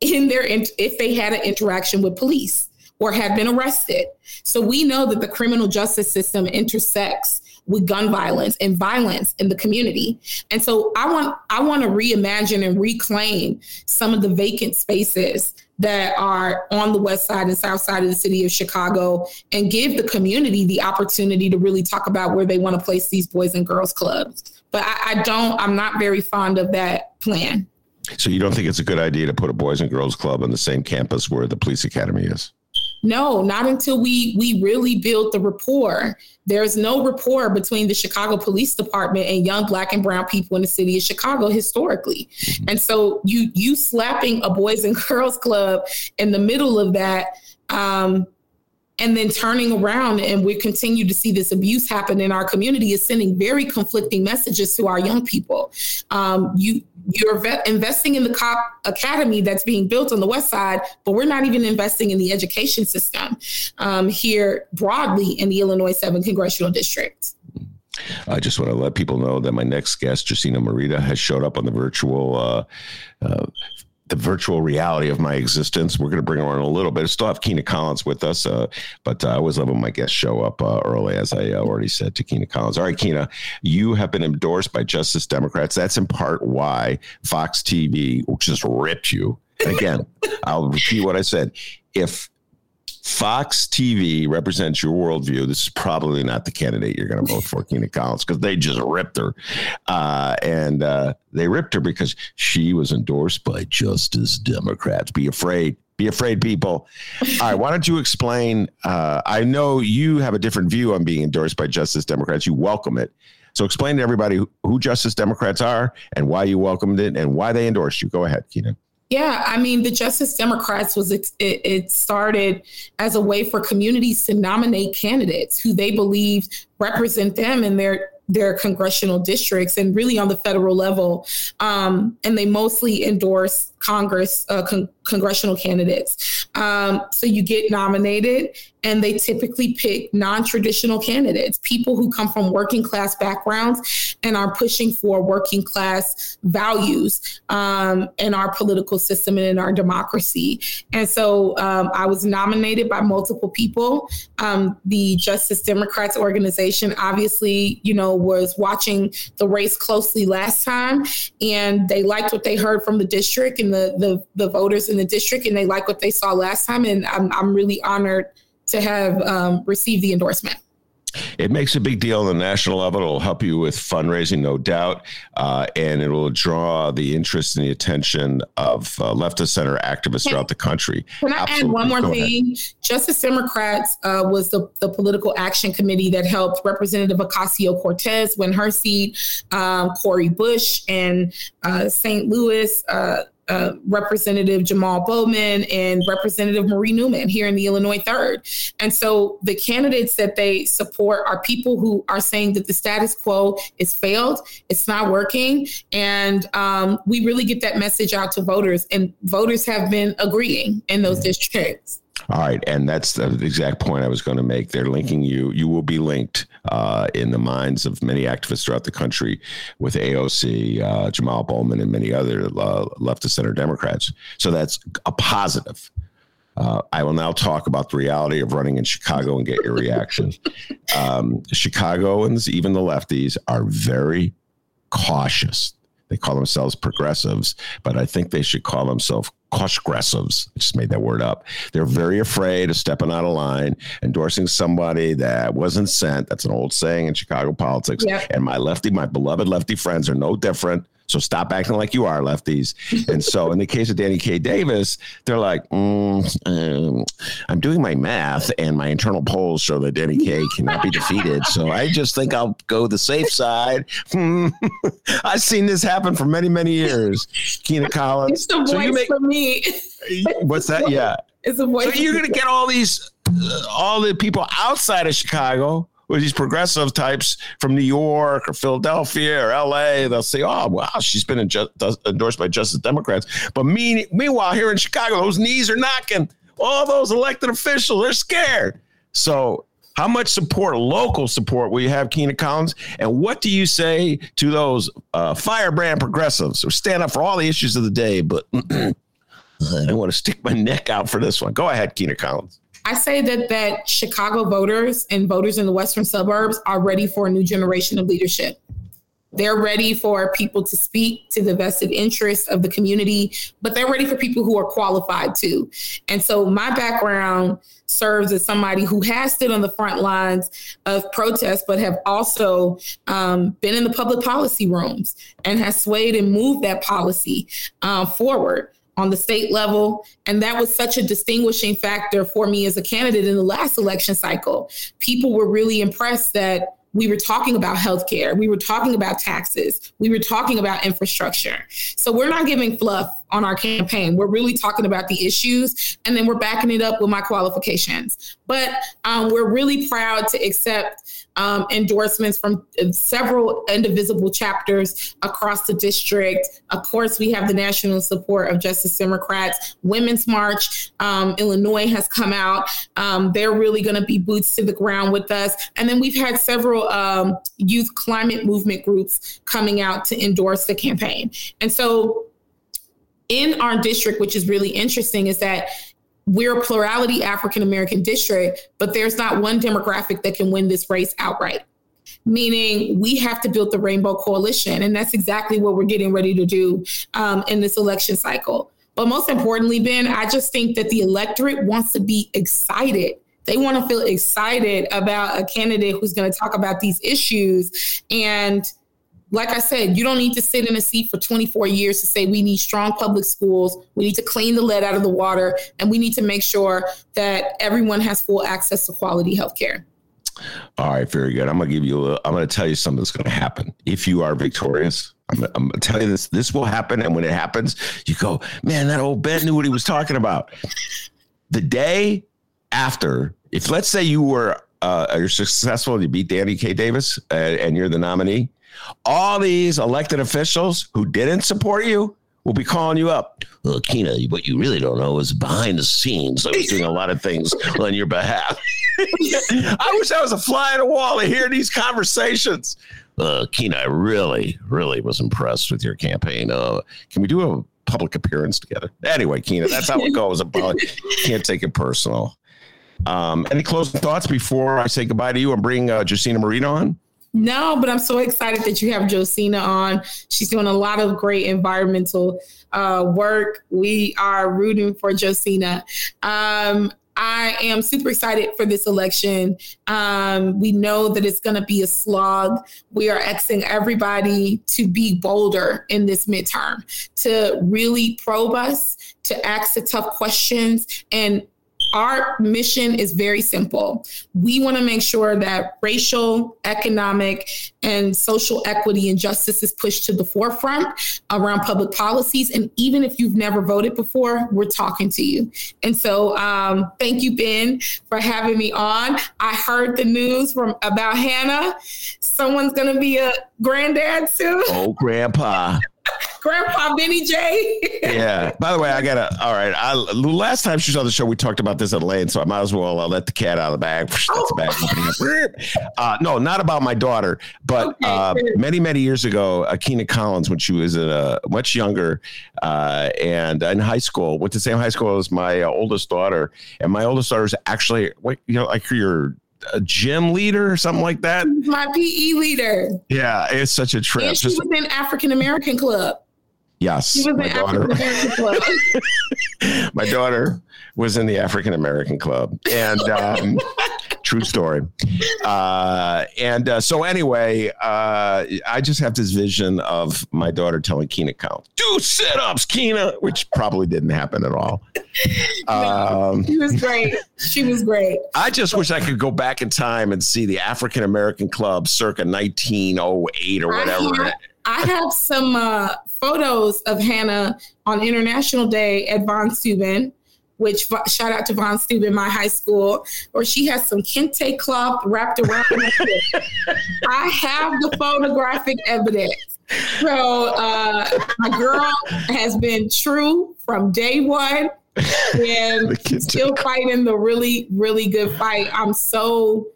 in their if they had an interaction with police or had been arrested. So we know that the criminal justice system intersects with gun violence and violence in the community. And so I want I want to reimagine and reclaim some of the vacant spaces that are on the west side and south side of the city of Chicago and give the community the opportunity to really talk about where they want to place these boys and girls clubs. But I, I don't, I'm not very fond of that plan. So you don't think it's a good idea to put a boys and girls club on the same campus where the police academy is? No, not until we we really build the rapport. There's no rapport between the Chicago Police Department and young black and brown people in the city of Chicago historically. Mm-hmm. And so you you slapping a boys and girls club in the middle of that um, and then turning around and we continue to see this abuse happen in our community is sending very conflicting messages to our young people. Um, you you're investing in the cop academy that's being built on the west side, but we're not even investing in the education system um, here broadly in the Illinois 7 congressional district. I just want to let people know that my next guest, Josina Morita, has showed up on the virtual uh, uh, the virtual reality of my existence. We're going to bring her on a little bit. I still have Kina Collins with us, uh, but uh, I always love when my guests show up uh, early, as I uh, already said to Kina Collins. All right, Kina, you have been endorsed by Justice Democrats. That's in part why Fox TV just ripped you. again, I'll repeat what I said. If Fox TV represents your worldview. This is probably not the candidate you're going to vote for, Kina Collins, because they just ripped her. Uh, and uh, they ripped her because she was endorsed by Justice Democrats. Be afraid. Be afraid, people. All right, why don't you explain? Uh, I know you have a different view on being endorsed by Justice Democrats. You welcome it. So explain to everybody who, who Justice Democrats are and why you welcomed it and why they endorsed you. Go ahead, Kina. Yeah, I mean, the Justice Democrats was it, it, started as a way for communities to nominate candidates who they believed represent them in their their congressional districts and really on the federal level. Um, and they mostly endorse Congress, uh, con- congressional candidates. Um, so you get nominated, and they typically pick non traditional candidates, people who come from working class backgrounds and are pushing for working class values um, in our political system and in our democracy. And so um, I was nominated by multiple people. Um, the Justice Democrats organization, obviously, you know, was watching the race closely last time, and they liked what they heard from the district and the the, the voters in the district, and they like what they saw last time. And I'm I'm really honored to have um, received the endorsement. It makes a big deal on the national level. It'll help you with fundraising, no doubt, uh, and it will draw the interest and the attention of uh, left of center activists can, throughout the country. Can I Absolutely. add one more Go thing? Ahead. Justice Democrats uh, was the, the political action committee that helped Representative Ocasio Cortez win her seat. Um, Cori Bush and uh, St. Louis uh, Representative Jamal Bowman and Representative Marie Newman here in the Illinois third. And so the candidates that they support are people who are saying that the status quo is failed, it's not working. And um, we really get that message out to voters, and voters have been agreeing in those districts. All right, and that's the exact point I was going to make. They're linking you. You will be linked uh, in the minds of many activists throughout the country with AOC, uh, Jamal Bowman, and many other uh, left of center Democrats. So that's a positive. Uh, I will now talk about the reality of running in Chicago and get your reaction. um, Chicagoans, even the lefties, are very cautious. They call themselves progressives, but I think they should call themselves aggressives. I just made that word up. They're very afraid of stepping out of line, endorsing somebody that wasn't sent. That's an old saying in Chicago politics. Yep. And my lefty, my beloved lefty friends are no different. So stop acting like you are lefties. and so in the case of Danny K. Davis, they're like, mm, um, I'm doing my math and my internal polls show that Danny K cannot be defeated. So I just think I'll go the safe side. I've seen this happen for many, many years. Kina Collins. It's the voice so you make, for me. what's that? Yeah. It's a voice. So you're going to get all these, uh, all the people outside of Chicago with these progressive types from New York or Philadelphia or LA, they'll say, "Oh, wow, she's been endorsed by Justice Democrats." But mean, meanwhile, here in Chicago, those knees are knocking. All those elected officials, they're scared. So, how much support, local support, will you have, Kina Collins? And what do you say to those uh, firebrand progressives who stand up for all the issues of the day, but I don't want to stick my neck out for this one? Go ahead, Kina Collins. I say that that Chicago voters and voters in the western suburbs are ready for a new generation of leadership. They're ready for people to speak to the vested interests of the community, but they're ready for people who are qualified too. And so my background serves as somebody who has stood on the front lines of protests, but have also um, been in the public policy rooms and has swayed and moved that policy uh, forward on the state level. And that was such a distinguishing factor for me as a candidate in the last election cycle. People were really impressed that we were talking about healthcare, we were talking about taxes, we were talking about infrastructure. So we're not giving fluff on our campaign. We're really talking about the issues, and then we're backing it up with my qualifications. But um, we're really proud to accept um, endorsements from uh, several indivisible chapters across the district. Of course, we have the national support of Justice Democrats. Women's March, um, Illinois has come out. Um, they're really going to be boots to the ground with us. And then we've had several um, youth climate movement groups coming out to endorse the campaign. And so in our district, which is really interesting, is that we're a plurality African American district, but there's not one demographic that can win this race outright. Meaning, we have to build the Rainbow Coalition. And that's exactly what we're getting ready to do um, in this election cycle. But most importantly, Ben, I just think that the electorate wants to be excited. They want to feel excited about a candidate who's going to talk about these issues. And like I said, you don't need to sit in a seat for 24 years to say we need strong public schools, we need to clean the lead out of the water, and we need to make sure that everyone has full access to quality health care. All right, very good. I'm gonna give you. A, I'm gonna tell you something that's gonna happen if you are victorious. I'm, I'm gonna tell you this. This will happen, and when it happens, you go, man. That old Ben knew what he was talking about. The day after, if let's say you were uh, you're successful, and you beat Danny K. Davis, uh, and you're the nominee all these elected officials who didn't support you will be calling you up. Well, Kina, what you really don't know is behind the scenes, I was doing a lot of things on your behalf. I wish I was a fly on the wall to hear these conversations. Uh, Kina, I really, really was impressed with your campaign. Uh, can we do a public appearance together? Anyway, Kina, that's how it goes. About can't take it personal. Um, any closing thoughts before I say goodbye to you and bring uh, Josina Moreno on? No, but I'm so excited that you have Josina on. She's doing a lot of great environmental uh, work. We are rooting for Josina. Um, I am super excited for this election. Um, we know that it's going to be a slog. We are asking everybody to be bolder in this midterm, to really probe us, to ask the tough questions, and our mission is very simple. We want to make sure that racial, economic, and social equity and justice is pushed to the forefront around public policies. And even if you've never voted before, we're talking to you. And so, um, thank you, Ben, for having me on. I heard the news from about Hannah. Someone's going to be a granddad soon. Oh, grandpa. Grandpa Benny J. yeah. By the way, I gotta. All right. I, last time she was on the show, we talked about this at Lane, so I might as well I'll let the cat out of the bag. That's oh. bag. Uh, no, not about my daughter, but okay, uh, many many years ago, Akina Collins, when she was uh, much younger uh, and in high school, went to the same high school as my uh, oldest daughter, and my oldest daughter is actually, what you know, like your a gym leader or something like that. My PE leader. Yeah, it's such a trip. And she Just, was in African American club. Yes, my daughter. African American club. my daughter was in the African American club, and um, True story. Uh, and uh, so, anyway, uh, I just have this vision of my daughter telling Kina count, do sit ups, Kina, which probably didn't happen at all. Um, she was great. She was great. I just wish I could go back in time and see the African American Club circa 1908 or whatever. I have, some uh, photos of Hannah on International Day at Von Steuben which shout out to Von Steuben, my high school, where she has some kente cloth wrapped around her I have the photographic evidence. So uh, my girl has been true from day one and still fighting the really, really good fight. I'm so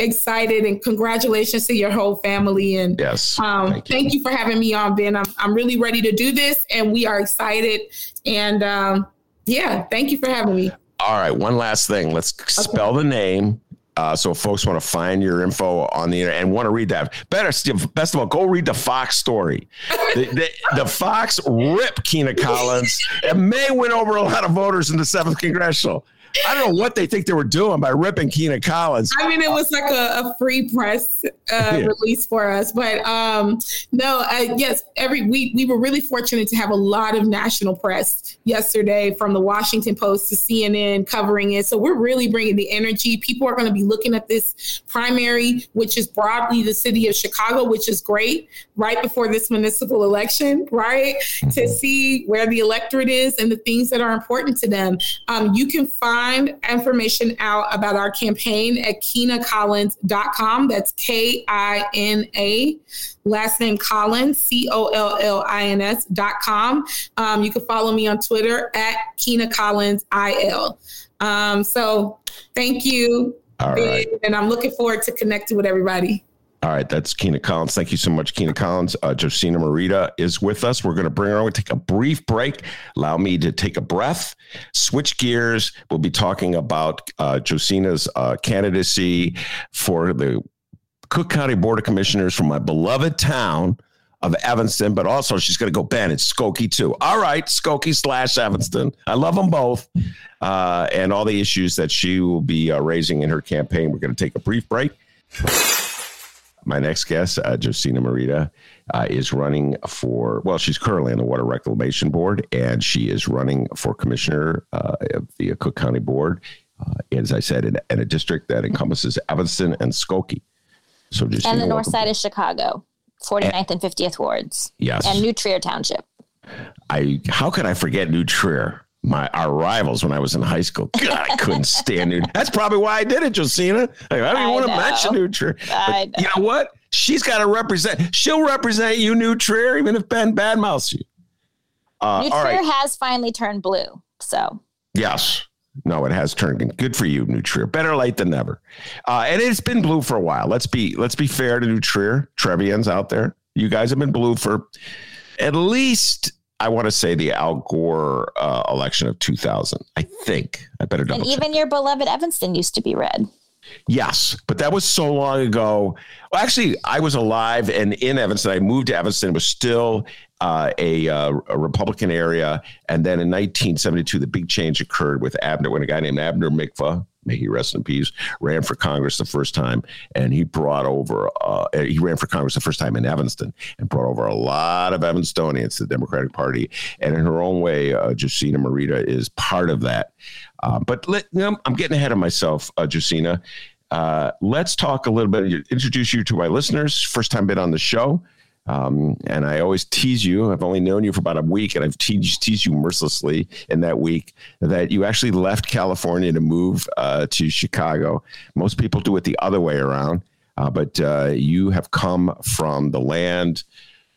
excited and congratulations to your whole family. And yes, um, thank, you. thank, you. for having me on, Ben. I'm, I'm really ready to do this and we are excited. And um, yeah, thank you for having me. All right, one last thing. Let's okay. spell the name Uh, so folks want to find your info on the internet and want to read that, better best of all, go read the Fox story. the, the, the, Fox rip Kina Collins and may win over a lot of voters in the seventh congressional. I don't know what they think they were doing by ripping Kina Collins. I mean, it was like a, a free press uh, yeah. release for us, but um, no, uh, yes, every week we were really fortunate to have a lot of national press yesterday, from the Washington Post to CNN covering it. So we're really bringing the energy. People are going to be looking at this primary, which is broadly the city of Chicago, which is great, right before this municipal election, right, to mm-hmm. see where the electorate is and the things that are important to them. Um, you can find find information out about our campaign at kinacollins.com. That's K I N A, last name Collins, C O L L I N S.com. Um, you can follow me on Twitter at Kina Collins IL. Um, so thank you. All right. And I'm looking forward to connecting with everybody. All right, that's Kina Collins. Thank you so much, Kina Collins. Uh, Josina Morita is with us. We're going to bring her on. Take a brief break. Allow me to take a breath, switch gears. We'll be talking about uh, Josina's uh, candidacy for the Cook County Board of Commissioners from my beloved town of Evanston, but also she's going to go Ben. It's Skokie too. All right, Skokie slash Evanston. I love them both, uh, and all the issues that she will be uh, raising in her campaign. We're going to take a brief break. My next guest, uh, Josina Morita, uh, is running for, well, she's currently on the Water Reclamation Board, and she is running for commissioner uh, of the Cook County Board, uh, as I said, in, in, a district that encompasses Evanston and Skokie. So just And the north side of Chicago, 49th and, and 50th wards. Yes. And New Trier Township. I How could I forget New Trier? My our rivals when I was in high school. God, I couldn't stand New. That's probably why I did it, Josina. I don't even want to mention New Trier. Know. you know what? She's got to represent. She'll represent you, New Trier, even if Ben badmouths you. Uh, New Trier right. has finally turned blue. So yes. No, it has turned good for you, New Trier. Better late than never. Uh, and it's been blue for a while. Let's be let's be fair to New Trier, Trevians out there. You guys have been blue for at least I want to say the Al Gore uh, election of 2000. I think I better double. And even check. your beloved Evanston used to be red. Yes, but that was so long ago. Well, actually, I was alive and in Evanston. I moved to Evanston. It was still uh, a, uh, a, Republican area. And then in 1972, the big change occurred with Abner, when a guy named Abner Mikva, may he rest in peace, ran for Congress the first time, and he brought over. Uh, he ran for Congress the first time in Evanston and brought over a lot of Evanstonians to the Democratic Party. And in her own way, uh, Josina Morita is part of that. Uh, but let, you know, I'm getting ahead of myself, uh, Josina. Uh, let's talk a little bit. Introduce you to my listeners. First time been on the show. Um, and I always tease you. I've only known you for about a week, and I've teased, teased you mercilessly in that week that you actually left California to move uh, to Chicago. Most people do it the other way around, uh, but uh, you have come from the land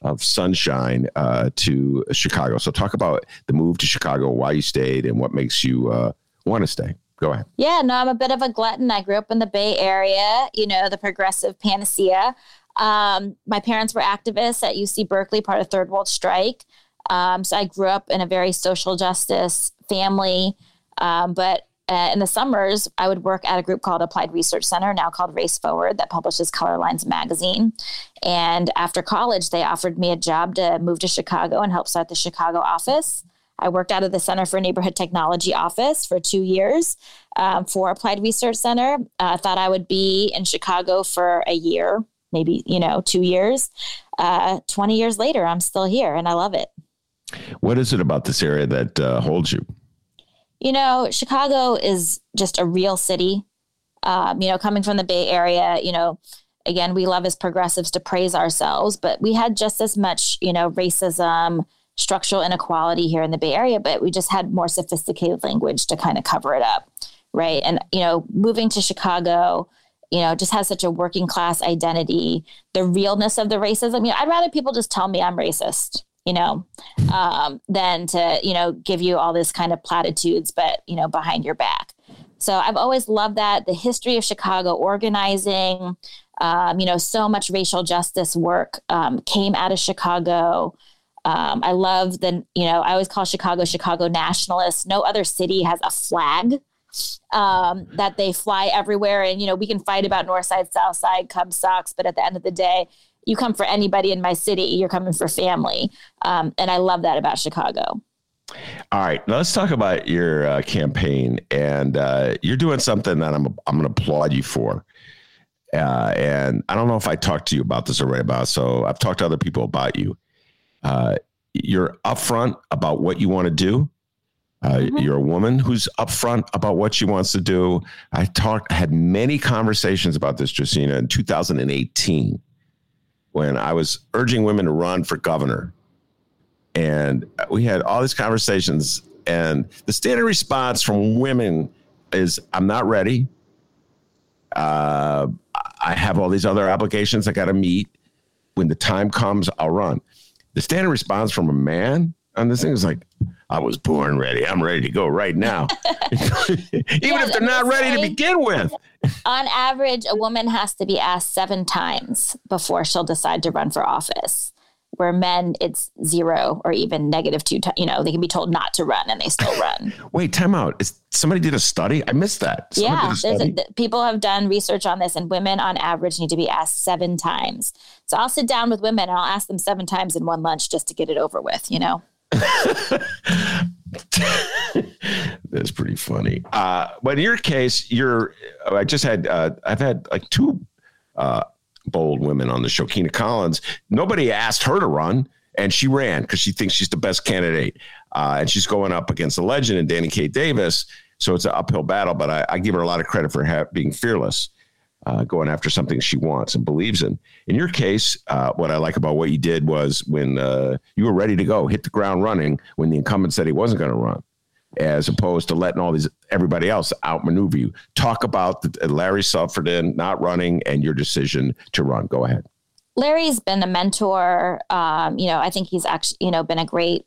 of sunshine uh, to Chicago. So, talk about the move to Chicago, why you stayed, and what makes you uh, want to stay. Go ahead. Yeah, no, I'm a bit of a glutton. I grew up in the Bay Area, you know, the progressive panacea. Um, my parents were activists at UC Berkeley, part of Third World Strike. Um, so I grew up in a very social justice family. Um, but uh, in the summers, I would work at a group called Applied Research Center, now called Race Forward, that publishes Color Lines magazine. And after college, they offered me a job to move to Chicago and help start the Chicago office. I worked out of the Center for Neighborhood Technology office for two years um, for Applied Research Center. I uh, thought I would be in Chicago for a year maybe, you know, two years. Uh, 20 years later, I'm still here and I love it. What is it about this area that uh, holds you? You know, Chicago is just a real city. Um, you know, coming from the Bay Area, you know, again, we love as progressives to praise ourselves, but we had just as much, you know, racism, structural inequality here in the Bay Area, but we just had more sophisticated language to kind of cover it up. Right. And, you know, moving to Chicago, you know, just has such a working class identity, the realness of the racism. You know, I'd rather people just tell me I'm racist, you know, um, than to, you know, give you all this kind of platitudes, but, you know, behind your back. So I've always loved that. The history of Chicago organizing, um, you know, so much racial justice work um, came out of Chicago. Um, I love the, you know, I always call Chicago Chicago nationalists. No other city has a flag um, that they fly everywhere. And, you know, we can fight about North Side, South Side, Cubs, Sox, but at the end of the day, you come for anybody in my city, you're coming for family. Um, and I love that about Chicago. All right, now let's talk about your uh, campaign, and uh, you're doing something that I'm I'm going to applaud you for. Uh, and I don't know if I talked to you about this already about. So I've talked to other people about you. Uh, you're upfront about what you want to do. Uh, mm-hmm. You're a woman who's upfront about what she wants to do. I talked, had many conversations about this, Josina, in 2018 when I was urging women to run for governor. And we had all these conversations, and the standard response from women is, I'm not ready. Uh, I have all these other obligations I got to meet. When the time comes, I'll run. The standard response from a man on this thing is like, I was born ready. I'm ready to go right now. Even yeah, if they're not ready to begin with. on average, a woman has to be asked seven times before she'll decide to run for office. Where men, it's zero or even negative two. you know, they can be told not to run and they still run. Wait, time out. Is somebody did a study? I missed that. Someone yeah, a, people have done research on this, and women on average need to be asked seven times. So I'll sit down with women and I'll ask them seven times in one lunch just to get it over with. You know. That's pretty funny. Uh, but in your case, you're. I just had. Uh, I've had like two uh, bold women on the show. Kina Collins. Nobody asked her to run, and she ran because she thinks she's the best candidate, uh, and she's going up against a legend and Danny K. Davis. So it's an uphill battle, but I, I give her a lot of credit for ha- being fearless uh, going after something she wants and believes in. In your case, uh, what I like about what you did was when uh, you were ready to go, hit the ground running when the incumbent said he wasn't going to run, as opposed to letting all these everybody else outmaneuver you. Talk about the, Larry Suffredin not running and your decision to run. Go ahead. Larry's been a mentor. Um, you know, I think he's actually, you know, been a great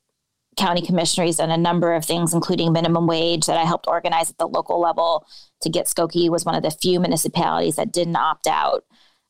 county commissioner. He's done a number of things, including minimum wage that I helped organize at the local level to get Skokie was one of the few municipalities that didn't opt out.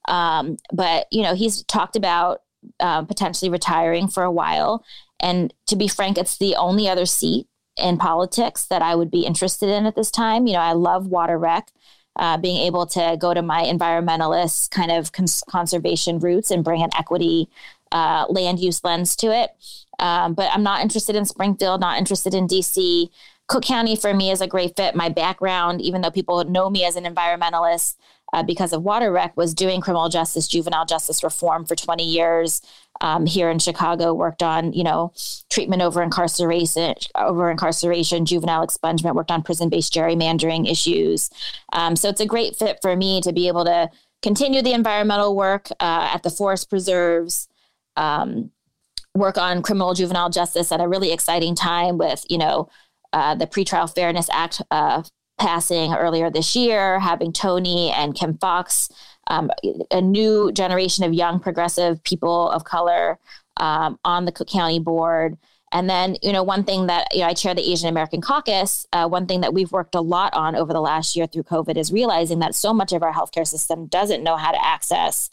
Um, but, you know, he's talked about uh, potentially retiring for a while. And to be frank, it's the only other seat in politics that I would be interested in at this time. You know, I love water rec. Uh, being able to go to my environmentalist kind of cons- conservation roots and bring an equity uh, land use lens to it. Um, but I'm not interested in Springfield, not interested in DC. Cook County for me is a great fit. My background, even though people know me as an environmentalist uh, because of water rec, was doing criminal justice, juvenile justice reform for 20 years. Um, here in Chicago, worked on you know treatment over incarceration, over incarceration, juvenile expungement. Worked on prison-based gerrymandering issues. Um, so it's a great fit for me to be able to continue the environmental work uh, at the forest preserves. Um, work on criminal juvenile justice at a really exciting time with you know uh, the Pretrial Fairness Act uh, passing earlier this year, having Tony and Kim Foxx, um, a new generation of young progressive people of color um, on the Cook County board. And then, you know, one thing that you know, I chair the Asian American Caucus. Uh, one thing that we've worked a lot on over the last year through COVID is realizing that so much of our healthcare system doesn't know how to access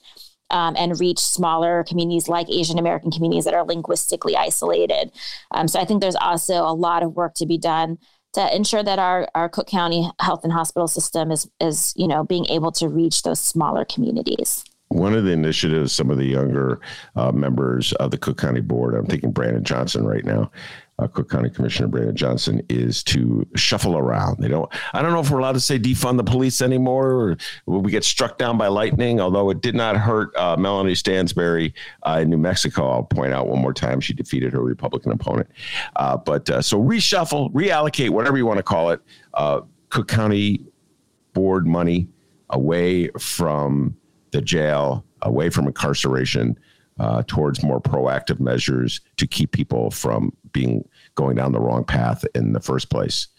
um, and reach smaller communities like Asian American communities that are linguistically isolated. Um, so I think there's also a lot of work to be done to ensure that our, our Cook County health and hospital system is is you know being able to reach those smaller communities. One of the initiatives, some of the younger uh, members of the Cook County Board, I'm thinking Brandon Johnson right now, uh, Cook County Commissioner Brandon Johnson is to shuffle around. They don't. I don't know if we're allowed to say defund the police anymore, or will we get struck down by lightning. Although it did not hurt uh, Melanie Stansbury uh, in New Mexico. I'll point out one more time she defeated her Republican opponent. Uh, but uh, so reshuffle, reallocate, whatever you want to call it. Uh, Cook County Board money away from the jail, away from incarceration. Uh, towards more proactive measures to keep people from being going down the wrong path in the first place.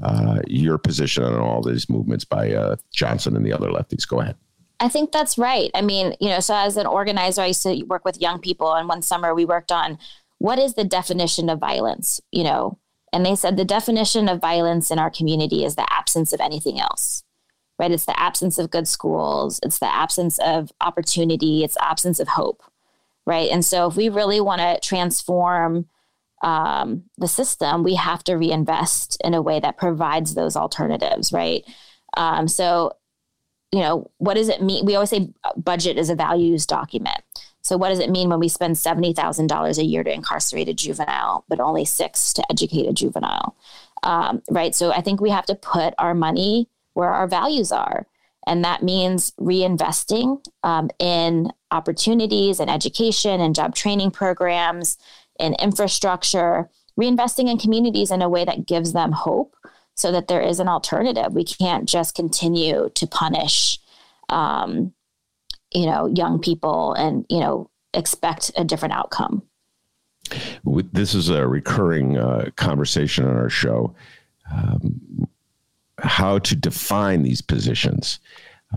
Uh, your position on all these movements by uh, Johnson and the other lefties. Go ahead. I think that's right. I mean, you know, so as an organizer, I used to work with young people, and one summer we worked on what is the definition of violence, you know, and they said the definition of violence in our community is the absence of anything else, right? It's the absence of good schools, it's the absence of opportunity, it's absence of hope, right? And so if we really want to transform um, the system, we have to reinvest in a way that provides those alternatives, right? Um, so, you know, what does it mean? We always say budget is a values document. So, what does it mean when we spend seventy thousand dollars a year to incarcerate a juvenile, but only six to educate a juvenile? Um, right. So, I think we have to put our money where our values are, and that means reinvesting um, in opportunities and education and job training programs in infrastructure, reinvesting in communities in a way that gives them hope so that there is an alternative. We can't just continue to punish, um, you know, young people and, you know, expect a different outcome. This is a recurring uh, conversation on our show. Um, how to define these positions,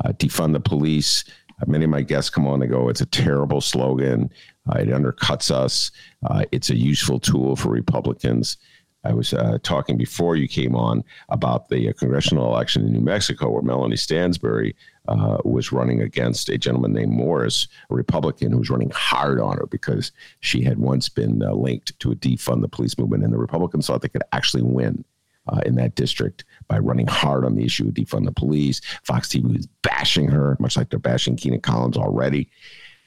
uh, defund the police, uh, many of my guests come on and go, it's a terrible slogan. Uh, it undercuts us. Uh, it's a useful tool for Republicans. I was uh, talking before you came on about the uh, congressional election in New Mexico, where Melanie Stansbury was running against a gentleman named Moores, a Republican who was running hard on her because she had once been linked to a defund the police movement, and the Republicans thought they could actually win uh, in that district by running hard on the issue of defund the police. Fox TV is bashing her, much like they're bashing Kina Collins already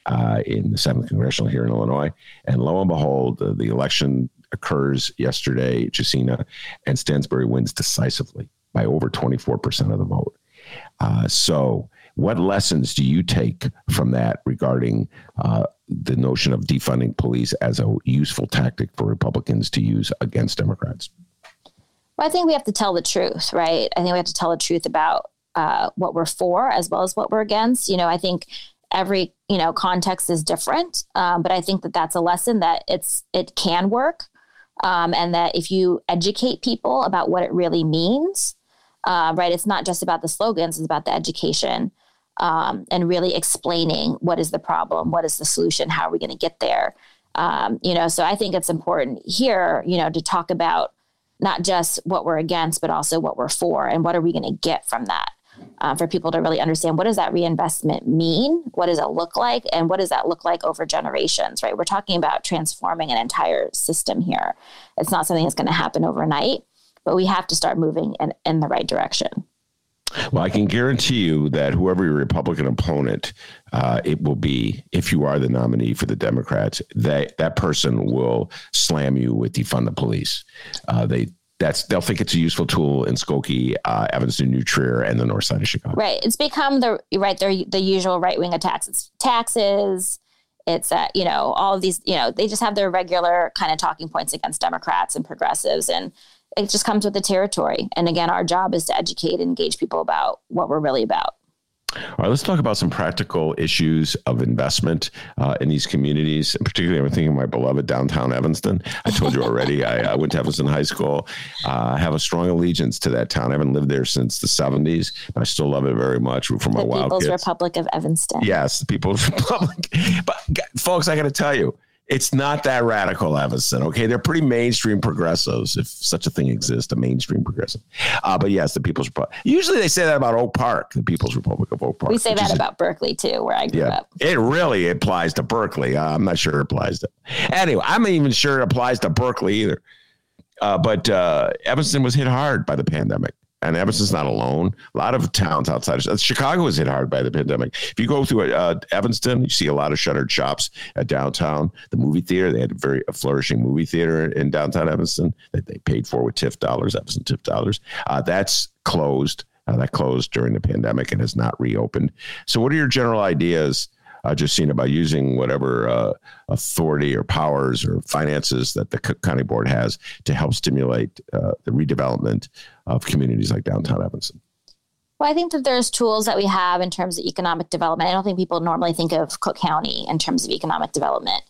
uh, in the 7th Congressional here in Illinois. And lo and behold, uh, the election occurs yesterday, Josina, and Stansbury wins decisively by over 24% of the vote. Uh, so, what lessons do you take from that regarding uh, the notion of defunding police as a useful tactic for Republicans to use against Democrats? Well, I think we have to tell the truth, right? I think we have to tell the truth about uh, what we're for as well as what we're against. You know, I think every you know context is different, um, but I think that that's a lesson that it's it can work, um, and that if you educate people about what it really means, uh, right? It's not just about the slogans; it's about the education. Um, and really explaining what is the problem, what is the solution, how are we going to get there. Um, you know, so I think it's important here, you know, to talk about not just what we're against, but also what we're for and what are we going to get from that. Uh, for people to really understand what does that reinvestment mean? What does it look like? And what does that look like over generations right? We're talking about transforming an entire system here. It's not something that's going to happen overnight but we have to start moving in, in the right direction well, I can guarantee you that whoever your Republican opponent, uh, it will be if you are the nominee for the Democrats, that that person will slam you with defund the police. Uh, they that's they'll think it's a useful tool in Skokie, uh, Evanston, New Trier, and the north side of Chicago. Right. It's become the right. They're the usual right wing attacks. It's taxes. It's uh, you know all of these. You know they just have their regular kind of talking points against Democrats and progressives and it just comes with the territory. And again, our job is to educate and engage people about what we're really about. All right, let's talk about some practical issues of investment uh, in these communities. And particularly, I'm thinking of my beloved downtown Evanston. I told you already, I, I, went to Evanston High School. Uh, I have a strong allegiance to that town. I haven't lived there since the 70s, but I still love it very much. From my wild People's kids. Republic of Evanston. Yes, the People's Republic. But folks, I got to tell you, it's not that radical, Evanston. Okay, they're pretty mainstream progressives, if such a thing exists, a mainstream progressive. Uh, but yes, the People's Republic. Usually, they say that about Oak Park, the People's Republic of Oak Park. We say that about Berkeley too, where I grew yeah, up. It really applies to Berkeley. Uh, I'm not sure it applies to. Anyway, I'm not even sure it applies to Berkeley either. Uh, but uh, Evanston was hit hard by the pandemic and Evanston's not alone. A lot of towns outside of Chicago was hit hard by the pandemic. If you go through uh, Evanston, you see a lot of shuttered shops at downtown. The movie theater, they had a very a flourishing movie theater in downtown Evanston that they paid for with TIF dollars, Evanston TIF dollars. Uh, that's closed. Uh, that closed during the pandemic and has not reopened. So, what are your general ideas? Uh, Josina by using whatever uh, authority or powers or finances that the Cook County Board has to help stimulate uh, the redevelopment of communities like downtown Evanston? Well, I think that there's tools that we have in terms of economic development. I don't think people normally think of Cook County in terms of economic development.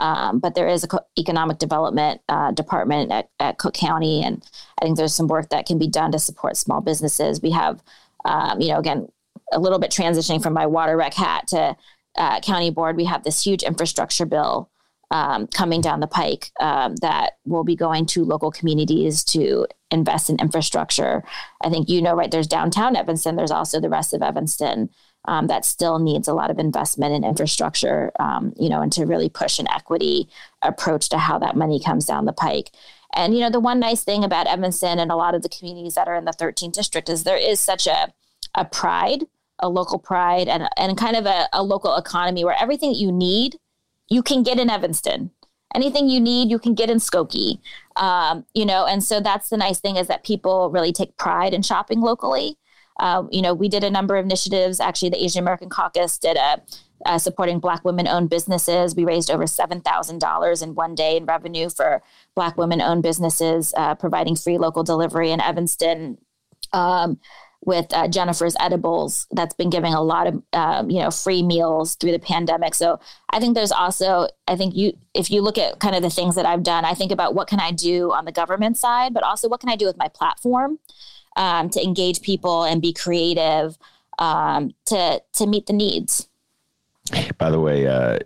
Um, but there is a co- economic development uh, department at, at, Cook County, and I think there's some work that can be done to support small businesses. We have, um, you know, again, a little bit transitioning from my water rec hat to uh, county board, we have this huge infrastructure bill um, coming down the pike um, that will be going to local communities to invest in infrastructure. I think you know, right? There's downtown Evanston. There's also the rest of Evanston. um, that still needs a lot of investment in infrastructure, um, you know, and to really push an equity approach to how that money comes down the pike. And you know, the one nice thing about Evanston and a lot of the communities that are in the 13th district is there is such a a pride, a local pride, and and kind of a, a local economy where everything that you need, you can get in Evanston. Anything you need, you can get in Skokie. Um, you know, and so that's the nice thing is that people really take pride in shopping locally. Uh, you know, we did a number of initiatives. Actually, the Asian American Caucus did a supporting Black women owned businesses. We raised over $7,000 in one day in revenue for Black women owned businesses, uh, providing free local delivery in Evanston. Um, with uh, Jennifer's Edibles, that's been giving a lot of um, you know free meals through the pandemic. So I think there's also I think you if you look at kind of the things that I've done, I think about what can I do on the government side, but also what can I do with my platform um, to engage people and be creative um, to to meet the needs. By the way, uh,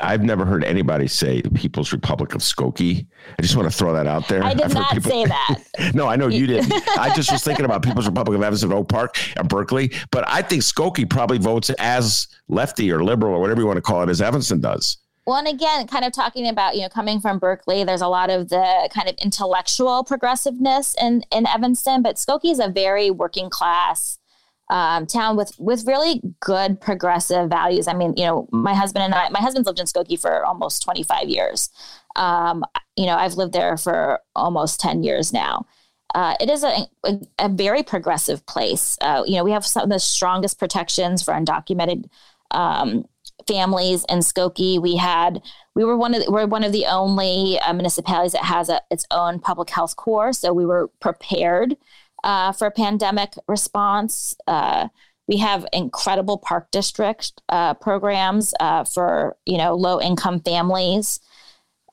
I've never heard anybody say the People's Republic of Skokie. I just want to throw that out there. I did I've not people, say that. no, I know you didn't. I just was thinking about People's Republic of Evanston, Oak Park, and Berkeley. But I think Skokie probably votes as lefty or liberal or whatever you want to call it as Evanston does. Well, and again, kind of talking about, you know, coming from Berkeley, there's a lot of the kind of intellectual progressiveness in, in Evanston, but Skokie is a very working class um, town with with really good progressive values. I mean, you know, my husband and I, my husband's lived in Skokie for almost 25 years. Um, you know, I've lived there for almost 10 years now. Uh, it is a, a, a very progressive place. Uh, you know, we have some of the strongest protections for undocumented um, families in Skokie. We had we were one of the, we're one of the only uh, municipalities that has a, its own public health corps, so we were prepared uh, for pandemic response. Uh, we have incredible park district uh, programs uh, for you know low income families,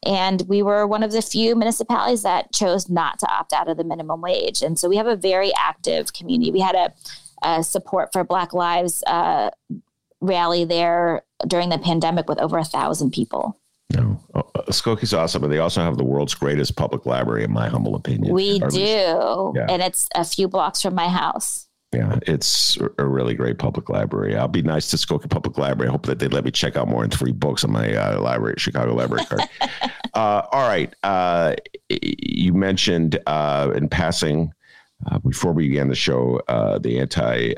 and we were one of the few municipalities that chose not to opt out of the minimum wage. And so we have a very active community. We had a, a support for Black Lives uh, rally there during the pandemic with over a thousand people. No, Skokie's awesome, but they also have the world's greatest public library, in my humble opinion. We do, yeah. and it's a few blocks from my house. Yeah, it's a really great public library. I'll be nice to Skokie Public Library. I hope that they let me check out more than three books on my uh, library, Chicago library card. uh, all right, uh, you mentioned uh, in passing uh, before we began the show uh, the anti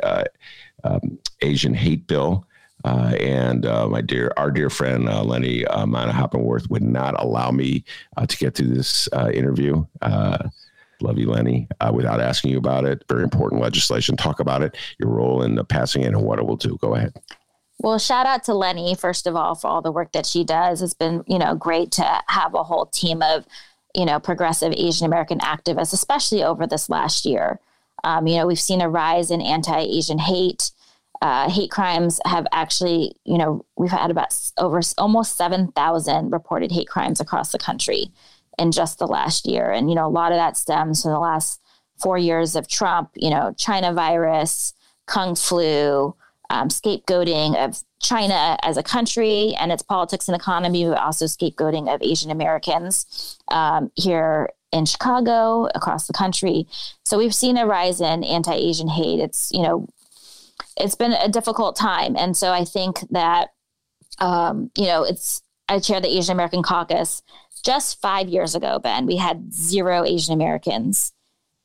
um, Asian hate bill. Uh, and uh, my dear, our dear friend uh, Leni uh, Manaa-Hoppenworth would not allow me uh, to get through this uh, interview. love you, Leni. without asking you about it, very important legislation. Talk about it, your role in the passing it, and what it will do. Go ahead. Well, shout out to Leni first of all for all the work that she does. It's been you know great to have a whole team of you know progressive Asian American activists, especially over this last year. Um, you know, we've seen a rise in anti-Asian hate uh, hate crimes have actually, you know, we've had about over almost 7,000 reported hate crimes across the country in just the last year. And, you know, a lot of that stems from the last four years of Trump, you know, China virus, Kung flu, um, scapegoating of China as a country and its politics and economy, but also scapegoating of Asian Americans um, here in Chicago, across the country. So we've seen a rise in anti Asian hate. It's, you know, it's been a difficult time. And so I think that, um, you know, it's, I chair the Asian American Caucus. Just five years ago, Ben, we had zero Asian Americans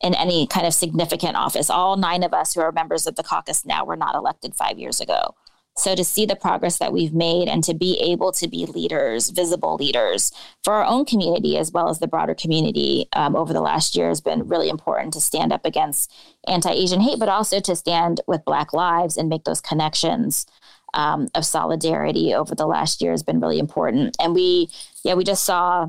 in any kind of significant office. All nine of us who are members of the caucus now were not elected five years ago. So to see the progress that we've made and to be able to be leaders, visible leaders for our own community as well as the broader community um, over the last year has been really important to stand up against anti-Asian hate, but also to stand with Black lives and make those connections um, of solidarity over the last year has been really important. And we, yeah, we just saw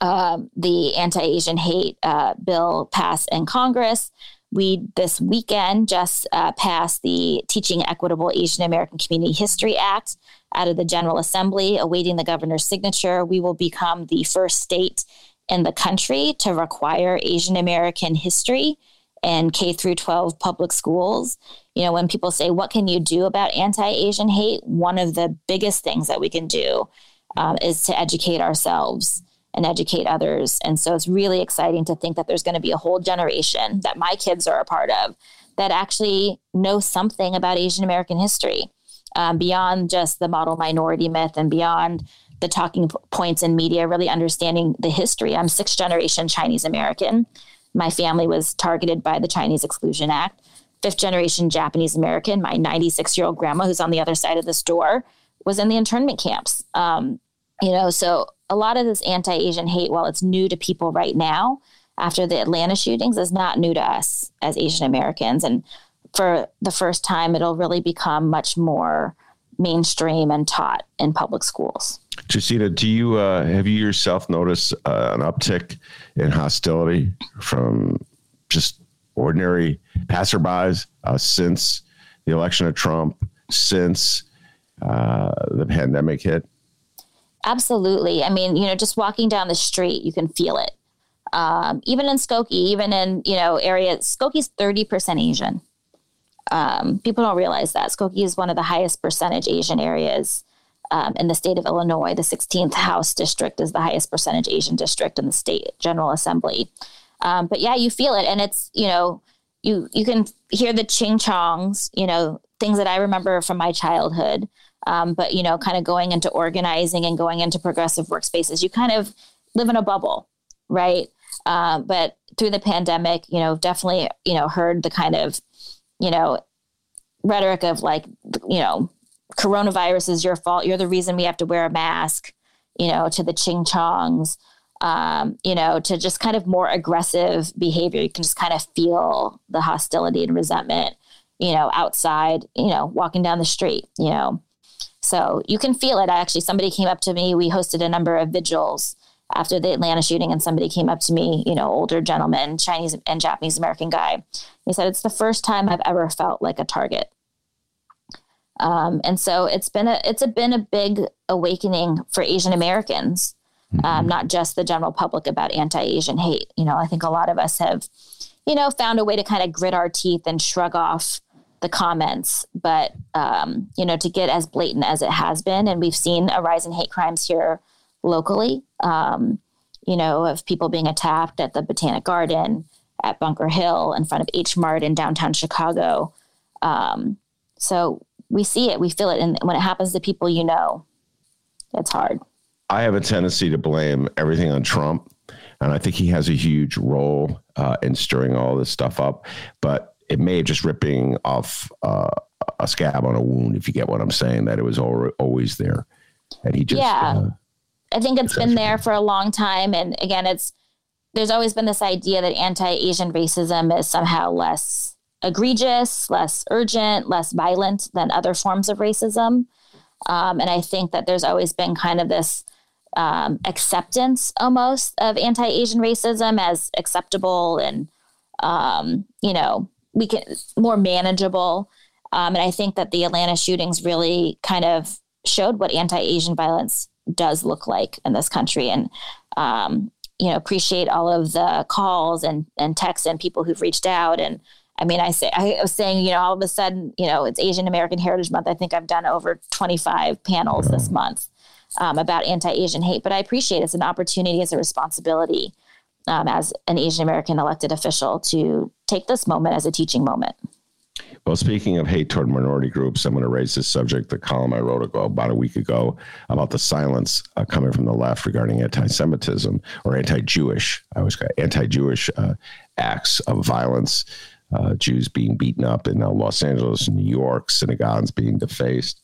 uh, the anti-Asian hate uh, bill pass in Congress we this weekend just uh, passed the Teaching Equitable Asian American Community History Act out of the General Assembly, awaiting the governor's signature. We will become the first state in the country to require Asian American history in K through 12 public schools. You know, when people say, What can you do about anti Asian hate? One of the biggest things that we can do um, is to educate ourselves and educate others. And so it's really exciting to think that there's going to be a whole generation that my kids are a part of that actually know something about Asian American history um, beyond just the model minority myth and beyond the talking points in media, really understanding the history. I'm sixth generation Chinese American. My family was targeted by the Chinese Exclusion Act. Fifth generation Japanese American. My 96 year old grandma, who's on the other side of this door, was in the internment camps. Um, you know, so a lot of this anti Asian hate, while it's new to people right now after the Atlanta shootings, is not new to us as Asian Americans. And for the first time, it'll really become much more mainstream and taught in public schools. Josina, do you uh, have you yourself noticed uh, an uptick in hostility from just ordinary passerbys uh, since the election of Trump, since uh, the pandemic hit? Absolutely. I mean, you know, just walking down the street, you can feel it. Um, even in Skokie, even in you know areas, Skokie's thirty percent Asian. Um, people don't realize that Skokie is one of the highest percentage Asian areas um, in the state of Illinois. The 16th House district is the highest percentage Asian district in the state General Assembly. Um, but yeah, you feel it, and it's you know you you can hear the ching chongs, you know things that I remember from my childhood. Um, but you know, kind of going into organizing and going into progressive workspaces, you kind of live in a bubble, right? Uh, but through the pandemic, you know, definitely, you know, heard the kind of, you know, rhetoric of like, you know, coronavirus is your fault. You're the reason we have to wear a mask, you know, to the ching chongs, um, you know, to just kind of more aggressive behavior. You can just kind of feel the hostility and resentment, you know, outside, you know, walking down the street, you know. So you can feel it. Actually, somebody came up to me. We hosted a number of vigils after the Atlanta shooting, and somebody came up to me, you know, older gentleman, Chinese and Japanese American guy. He said, It's the first time I've ever felt like a target. Um, and so it's been a it's a, been a big awakening for Asian Americans, mm-hmm. um, not just the general public about anti-Asian hate. You know, I think a lot of us have, you know, found a way to kind of grit our teeth and shrug off the comments, but um, you know, to get as blatant as it has been, and we've seen a rise in hate crimes here locally. Um, you know, of people being attacked at the Botanic Garden, at Bunker Hill, in front of H Mart in downtown Chicago. Um, so we see it, we feel it, and when it happens to people you know, it's hard. I have a tendency to blame everything on Trump, and I think he has a huge role uh, in stirring all this stuff up. But it may have just ripping off uh, a scab on a wound, if you get what I'm saying. That it was always there, and he just yeah. Uh, I think it's been there for a long time, and again, it's there's always been this idea that anti-Asian racism is somehow less egregious, less urgent, less violent than other forms of racism. Um, and I think that there's always been kind of this um, acceptance almost of anti Asian racism as acceptable and, um, you know, we can more manageable. Um, and I think that the Atlanta shootings really kind of showed what anti Asian violence does look like in this country. And, um, you know, appreciate all of the calls and, and texts and people who've reached out and, I mean, I say I was saying, you know, all of a sudden, you know, it's Asian American Heritage Month. I think I've done over 25 panels this month um, about anti-Asian hate, but I appreciate it. it's an opportunity, it's a responsibility um, as an Asian American elected official to take this moment as a teaching moment. Well, speaking of hate toward minority groups, I'm going to raise this subject. The column I wrote about a week ago about the silence uh, coming from the left regarding anti-Semitism or anti-Jewish, I was anti-Jewish uh, acts of violence uh, Jews being beaten up in uh, Los Angeles, New York, synagogues being defaced.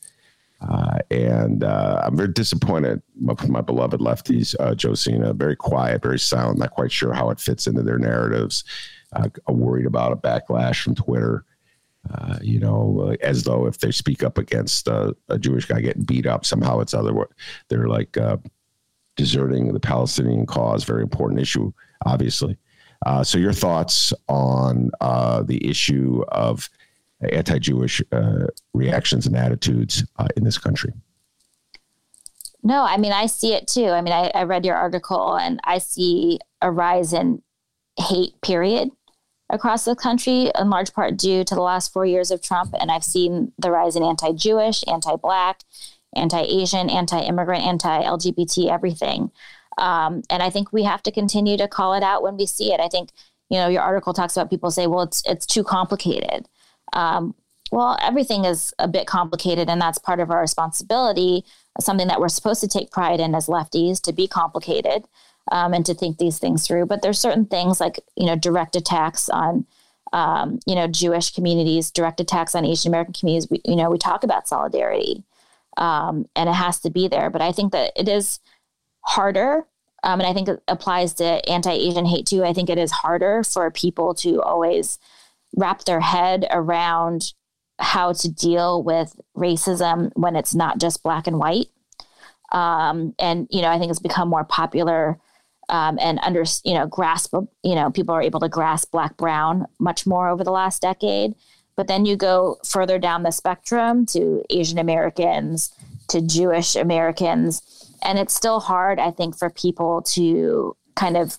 Uh, and uh, I'm very disappointed with my beloved lefties, Josina, very quiet, very silent, not quite sure how it fits into their narratives, uh, worried about a backlash from Twitter. Uh, you know, as though if they speak up against a Jewish guy getting beat up, somehow it's other. They're like deserting the Palestinian cause, very important issue, obviously. Uh, so, your thoughts on uh, the issue of anti-Jewish uh, reactions and attitudes uh, in this country? No, I mean I see it too. I mean I, I read your article and I see a rise in hate. Period across the country, in large part due to the last four years of Trump. And I've seen the rise in anti Jewish, anti Black, anti Asian, anti immigrant, anti LGBT, everything. Um, and I think we have to continue to call it out when we see it. I think, you know, your article talks about people say, well, it's it's too complicated. Um, well, everything is a bit complicated, and that's part of our responsibility. Something that we're supposed to take pride in as lefties to be complicated um, and to think these things through. But there's certain things like you know direct attacks on um, you know Jewish communities, direct attacks on Asian American communities. We, you know we talk about solidarity, um, and it has to be there. But I think that it is harder. Um, and I think it applies to anti-Asian hate too. I think it is harder for people to always wrap their head around how to deal with racism when it's not just black and white. Um, and you know, I think it's become more popular um, and under you know grasp you know people are able to grasp black brown much more over the last decade. But then you go further down the spectrum to asian americans to jewish americans. And it's still hard i think for people to kind of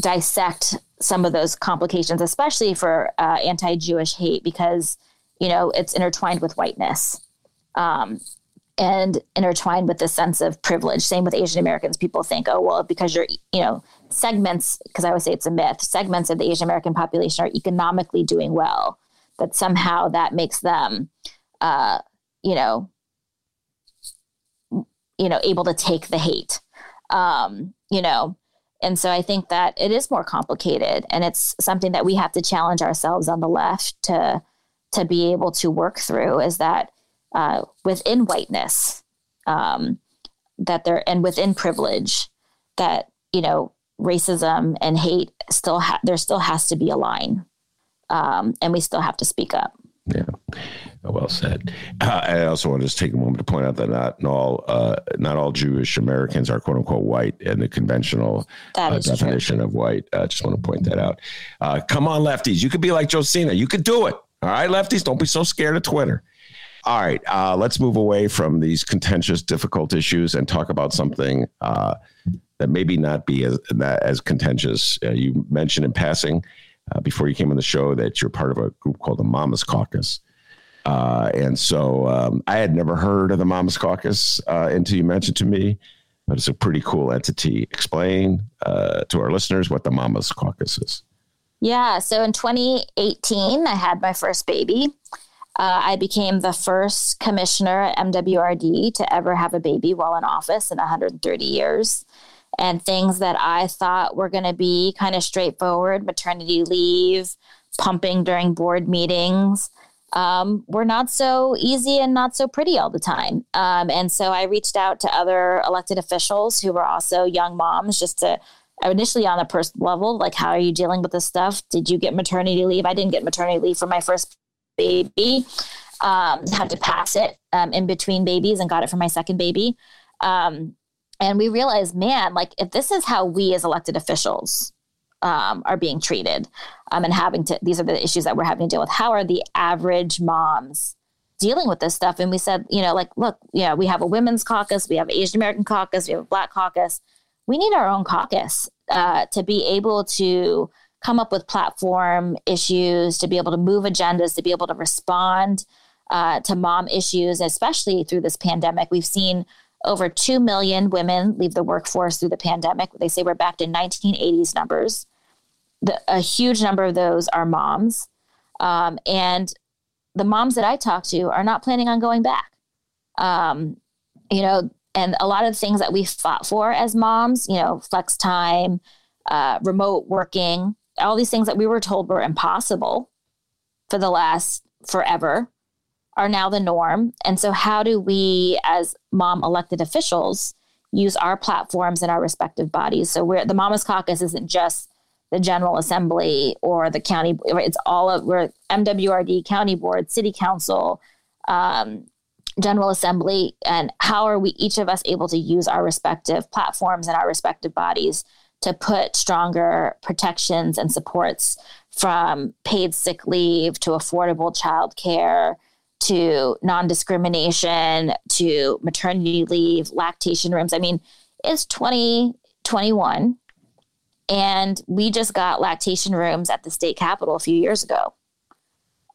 dissect some of those complications especially for uh, anti-jewish hate because you know it's intertwined with whiteness. Um, and intertwined with the sense of privilege. Same with Asian Americans. People think, oh, well, because you're, you know, segments, because I always say it's a myth, segments of the Asian American population are economically doing well, that somehow that makes them, uh, you know, you know, able to take the hate, um, you know. And so I think that it is more complicated, and it's something that we have to challenge ourselves on the left to to be able to work through. Is that uh, within whiteness um, that there and within privilege that you know racism and hate still ha- there still has to be a line um, and we still have to speak up. Yeah. Well said. Uh, i also want to just take a moment to point out that not all uh, not all jewish americans are quote unquote white in the conventional uh, definition true. of white. I just want to point that out. Uh, come on lefties. You could be like josina. You could do it. All right lefties don't be so scared of twitter all right, uh, let's move away from these contentious, difficult issues and talk about something uh, that maybe not be as as contentious. Uh, you mentioned in passing uh, before you came on the show that you're part of a group called the Mamas Caucus. Uh, and so um, I had never heard of the Mamas Caucus uh, until you mentioned to me, but it's a pretty cool entity. Explain to our listeners what the Mamas Caucus is. Yeah. So in 2018, I had my first baby. Uh, I became the first commissioner at MWRD to ever have a baby while in office in 130 years. And things that I thought were going to be kind of straightforward maternity leave, pumping during board meetings um, were not so easy and not so pretty all the time. Um, and so I reached out to other elected officials who were also young moms just to initially on a personal level, like, how are you dealing with this stuff? Did you get maternity leave? I didn't get maternity leave for my first baby. Um, had to pass it um, in between babies and got it for my second baby. Um, and we realized, man, like if this is how we as elected officials um, are being treated um, and having to, these are the issues that we're having to deal with. How are the average moms dealing with this stuff? And we said, you know, like, look, yeah, we have a women's caucus, we have Asian American caucus, we have a Black caucus. We need our own caucus uh, to be able to come up with platform issues, to be able to move agendas, to be able to respond uh, to mom issues, especially through this pandemic. We've seen over 2 million women leave the workforce through the pandemic. They say we're back to 1980s numbers. The, a huge number of those are moms. Um, and the moms that I talk to are not planning on going back. Um, you know, and a lot of the things that we fought for as moms, you know, flex time, uh, remote working, all these things that we were told were impossible for the last forever are now the norm. And so, how do we, as mom elected officials, use our platforms in our respective bodies? So, we're the Mamas Caucus isn't just the General Assembly or the county, it's all of we're MWRD, County Board, City Council, um, General Assembly. And how are we, each of us, able to use our respective platforms and our respective bodies to put stronger protections and supports from paid sick leave to affordable child care to non discrimination to maternity leave, lactation rooms. I mean, it's 2021, and we just got lactation rooms at the state capitol a few years ago.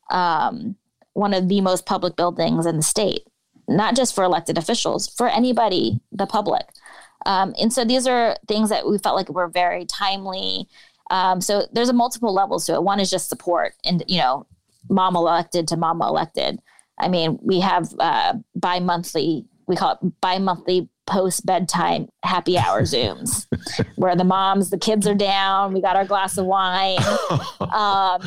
Um, one of the most public buildings in the state, not just for elected officials, for anybody, the public. Um, and so these are things that we felt like were very timely. Um, so there's a multiple levels to it. One is just support and, you know, mom elected to mama elected. I mean, we have uh, bi-monthly, we call it bi-monthly post bedtime happy hour Zooms where the moms, the kids are down. We got our glass of wine um,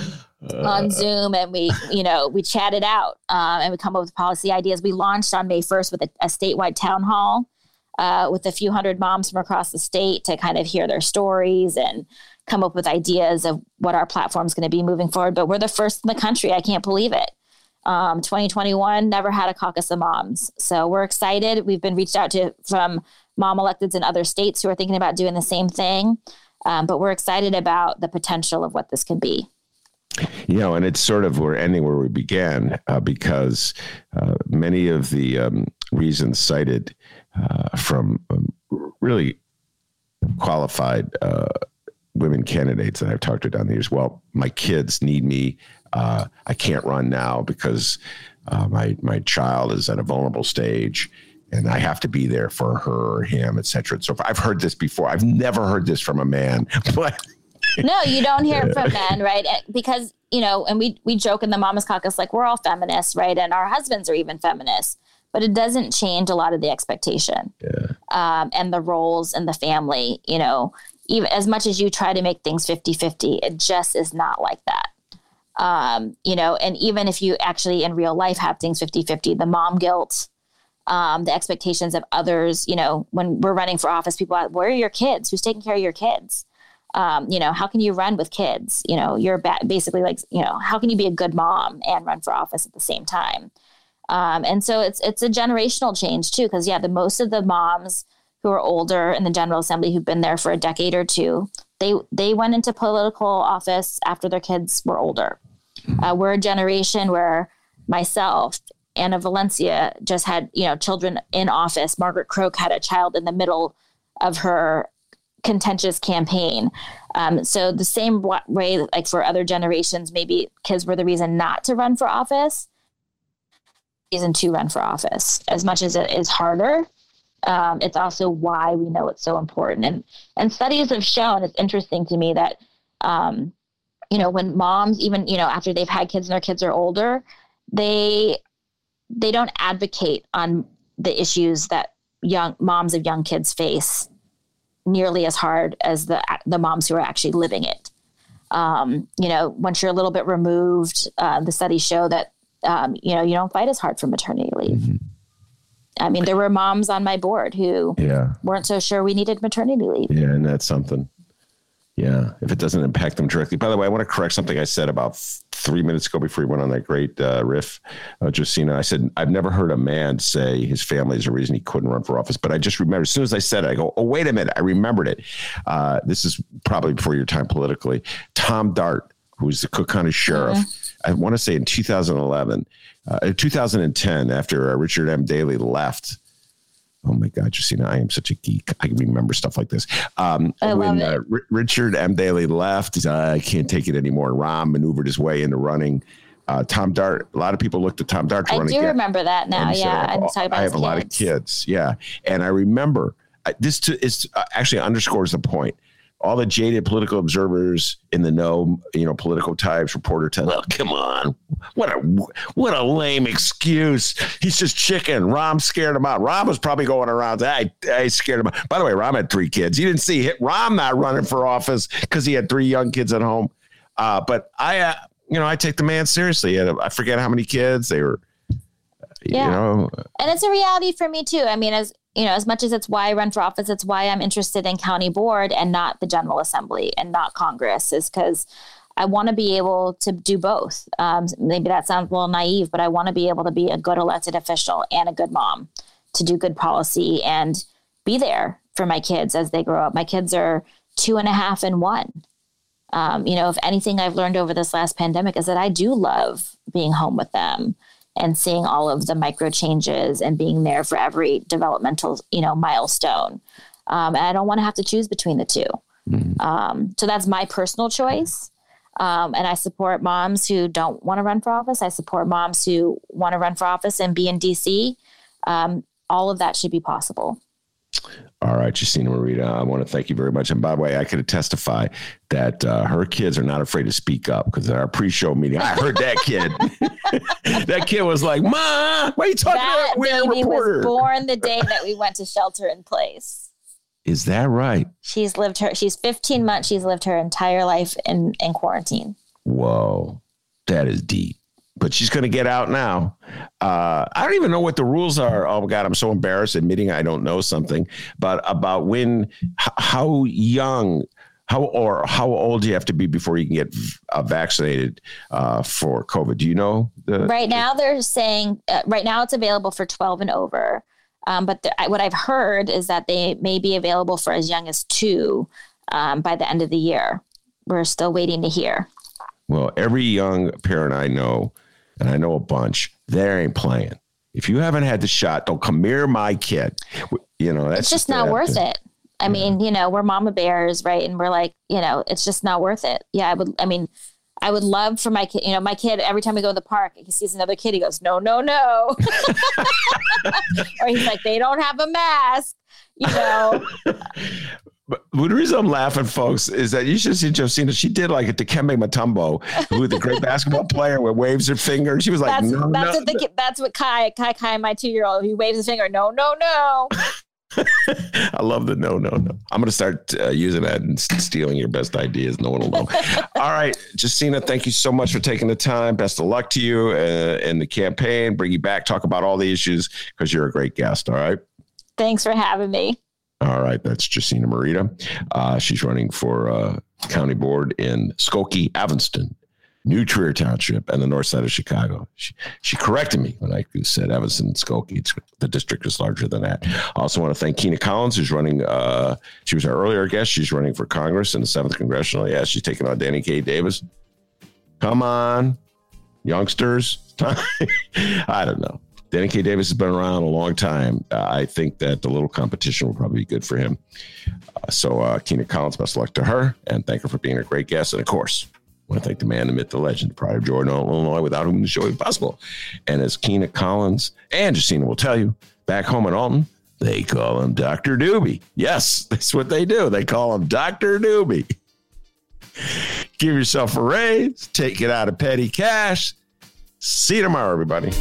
on Zoom and we, you know, we chat it out um, and we come up with policy ideas. We launched on May 1st with a, a statewide town hall uh, with a few hundred moms from across the state to kind of hear their stories and come up with ideas of what our platform is going to be moving forward. But we're the first in the country. I can't believe it. Um, 2021 never had a caucus of moms. So we're excited. We've been reached out to from mom electeds in other states who are thinking about doing the same thing. Um, but we're excited about the potential of what this can be. You know, and it's sort of we're ending where we began uh, because uh, many of the um, reasons cited uh, from um, really qualified uh, women candidates that I've talked to down the years. Well, my kids need me. Uh, I can't run now because uh, my my child is at a vulnerable stage, and I have to be there for her or him, et cetera. So I've heard this before. I've never heard this from a man, but. no, you don't hear it from men, right? Because you know, and we we joke in the Mamas Caucus like we're all feminists, right? And our husbands are even feminists, but it doesn't change a lot of the expectation Yeah. um, and the roles in the family. You know, even as much as you try to make things 50-50, it just is not like that. Um, you know, and even if you actually in real life have things 50-50, the mom guilt, um, the expectations of others, you know, when we're running for office, people are, where are your kids? Who's taking care of your kids? Um, you know, how can you run with kids? You know, you're ba- basically like, you know, how can you be a good mom and run for office at the same time? Um, and so it's it's a generational change too, because yeah, the most of the moms who are older in the General Assembly who've been there for a decade or two, they they went into political office after their kids were older. Uh, we're a generation where myself, Anna Valencia, just had you know children in office. Margaret Croke had a child in the middle of her contentious campaign. Um, so the same way, like for other generations, maybe kids were the reason not to run for office. Reason to run for office, as much as it is harder, um, it's also why we know it's so important. And and studies have shown it's interesting to me that um, you know when moms even you know after they've had kids and their kids are older, they they don't advocate on the issues that young moms of young kids face nearly as hard as the the moms who are actually living it. Um, you know, once you're a little bit removed, uh, the studies show that um, you know you don't fight as hard for maternity leave. Mm-hmm. I mean, there were moms on my board who Yeah. weren't so sure we needed maternity leave. Yeah, and that's something. Yeah, if it doesn't impact them directly. By the way, I want to correct something I said about three minutes ago before we went on that great uh, riff, uh, Josina. I said I've never heard a man say his family is the reason he couldn't run for office, but I just remember as soon as I said it, I go, "Oh, wait a minute!" I remembered it. Uh, this is probably before your time politically. Tom Dart, who's the Cook County sheriff, I want to say in 2011, uh, 2010, after uh, Richard M. Daley left. Oh my God, Josina, I am such a geek. I can remember stuff like this. Um, I when. Uh, R- Richard M. Daley left, I can't take it anymore. And Rahm maneuvered his way into running. Uh, Tom Dart, a lot of people looked at Tom Dart I do remember that now. And said, Yeah, I about I have a lot of kids. kids. Yeah. And I remember this to, is uh, actually underscores the point. All the jaded political observers in the know, you know, political types, reporter types. Well, come on, what a what a lame excuse. He's just chicken. Rahm scared him out. Rahm was probably going around. I I scared him out. By the way, Rahm had three kids. You didn't see Rahm not running for office because he had three young kids at home. Uh, but I, uh, you know, I take the man seriously. I forget how many kids they were. Yeah. You know, and it's a reality for me too. I mean, as you know, as much as it's why I run for office, it's why I'm interested in county board and not the General Assembly and not Congress, is because I want to be able to do both. Um, maybe that sounds a little naive, but I want to be able to be a good elected official and a good mom to do good policy and be there for my kids as they grow up. My kids are two and a half and one. Um, you know, if anything I've learned over this last pandemic is that I do love being home with them and seeing all of the micro changes and being there for every developmental, you know, milestone. Um, and I don't want to have to choose between the 2 Um, so that's my personal choice. Um, and I support moms who don't want to run for office. I support moms who want to run for office and be in DC. Um, all of that should be possible. All right, Josina Morita, I want to thank you very much. And by the way, I could testify that uh, her kids are not afraid to speak up because at our pre-show meeting, I heard that kid. that kid was like, "Ma, why are you talking That about we're a baby reporter?" was born the day that we went to shelter in place. Is that right? She's lived her. She's 15 months. She's lived her entire life in in quarantine. Whoa, that is deep. But she's going to get out now. Uh, I don't even know what the rules are. Oh my God, I'm so embarrassed admitting I don't know something. But about when, h- how young, how or how old do you have to be before you can get uh, vaccinated uh, for COVID? Do you know? The, Right now, they're saying uh, right now it's available for 12 and over. Um, but the, what I've heard is that they may be available for as young as two um, by the end of the year. We're still waiting to hear. Well, every young parent I know, and I know a bunch, they ain't playing. If you haven't had the shot, don't come near my kid. You know, that's it's just not worth it. I mean, you know, we're mama bears, right? And we're like, you know, it's just not worth it. Yeah, I would. I mean, I would love for my kid. You know, my kid every time we go to the park, he sees another kid, he goes, "No, no, no," or he's like, "They don't have a mask." You know, But the reason I'm laughing, folks, is that you should see Josina. She did like a Dikembe Mutombo, who the great basketball player, where waves her finger. She was like, that's no, that's no, what the that's what Kai Kai Kai, my two year old, he waves his finger. No, no, no. I love the no, no, no. I'm going to start uh, using that and stealing your best ideas. No one will know. All right, Josina, thank you so much for taking the time. Best of luck to you uh, in the campaign. Bring you back, talk about all the issues because you're a great guest. All right. Thanks for having me. All right, that's Josina Morita. Uh, she's running for uh, county board in Skokie, Evanston, New Trier Township, and the north side of Chicago. She, she corrected me when I said Evanston and Skokie. The district is larger than that. I also want to thank Kina Collins, who's running. Uh, she was our earlier guest. She's running for Congress in the seventh congressional. Yeah, she's taking on Danny K. Davis. Come on, youngsters. I don't know. Danny K. Davis has been around a long time. Uh, I think that the little competition will probably be good for him. Uh, so, uh, Kina Collins, best of luck to her, and thank her for being a great guest. And of course, I want to thank the man, the myth, the legend, the pride of Jordan, Illinois, without whom the show is possible. And as Kina Collins and Josina will tell you, back home in Alton, they call him Dr. Doobie. Yes, that's what they do. They call him Dr. Doobie. Give yourself a raise, take it out of petty cash. See you tomorrow, everybody.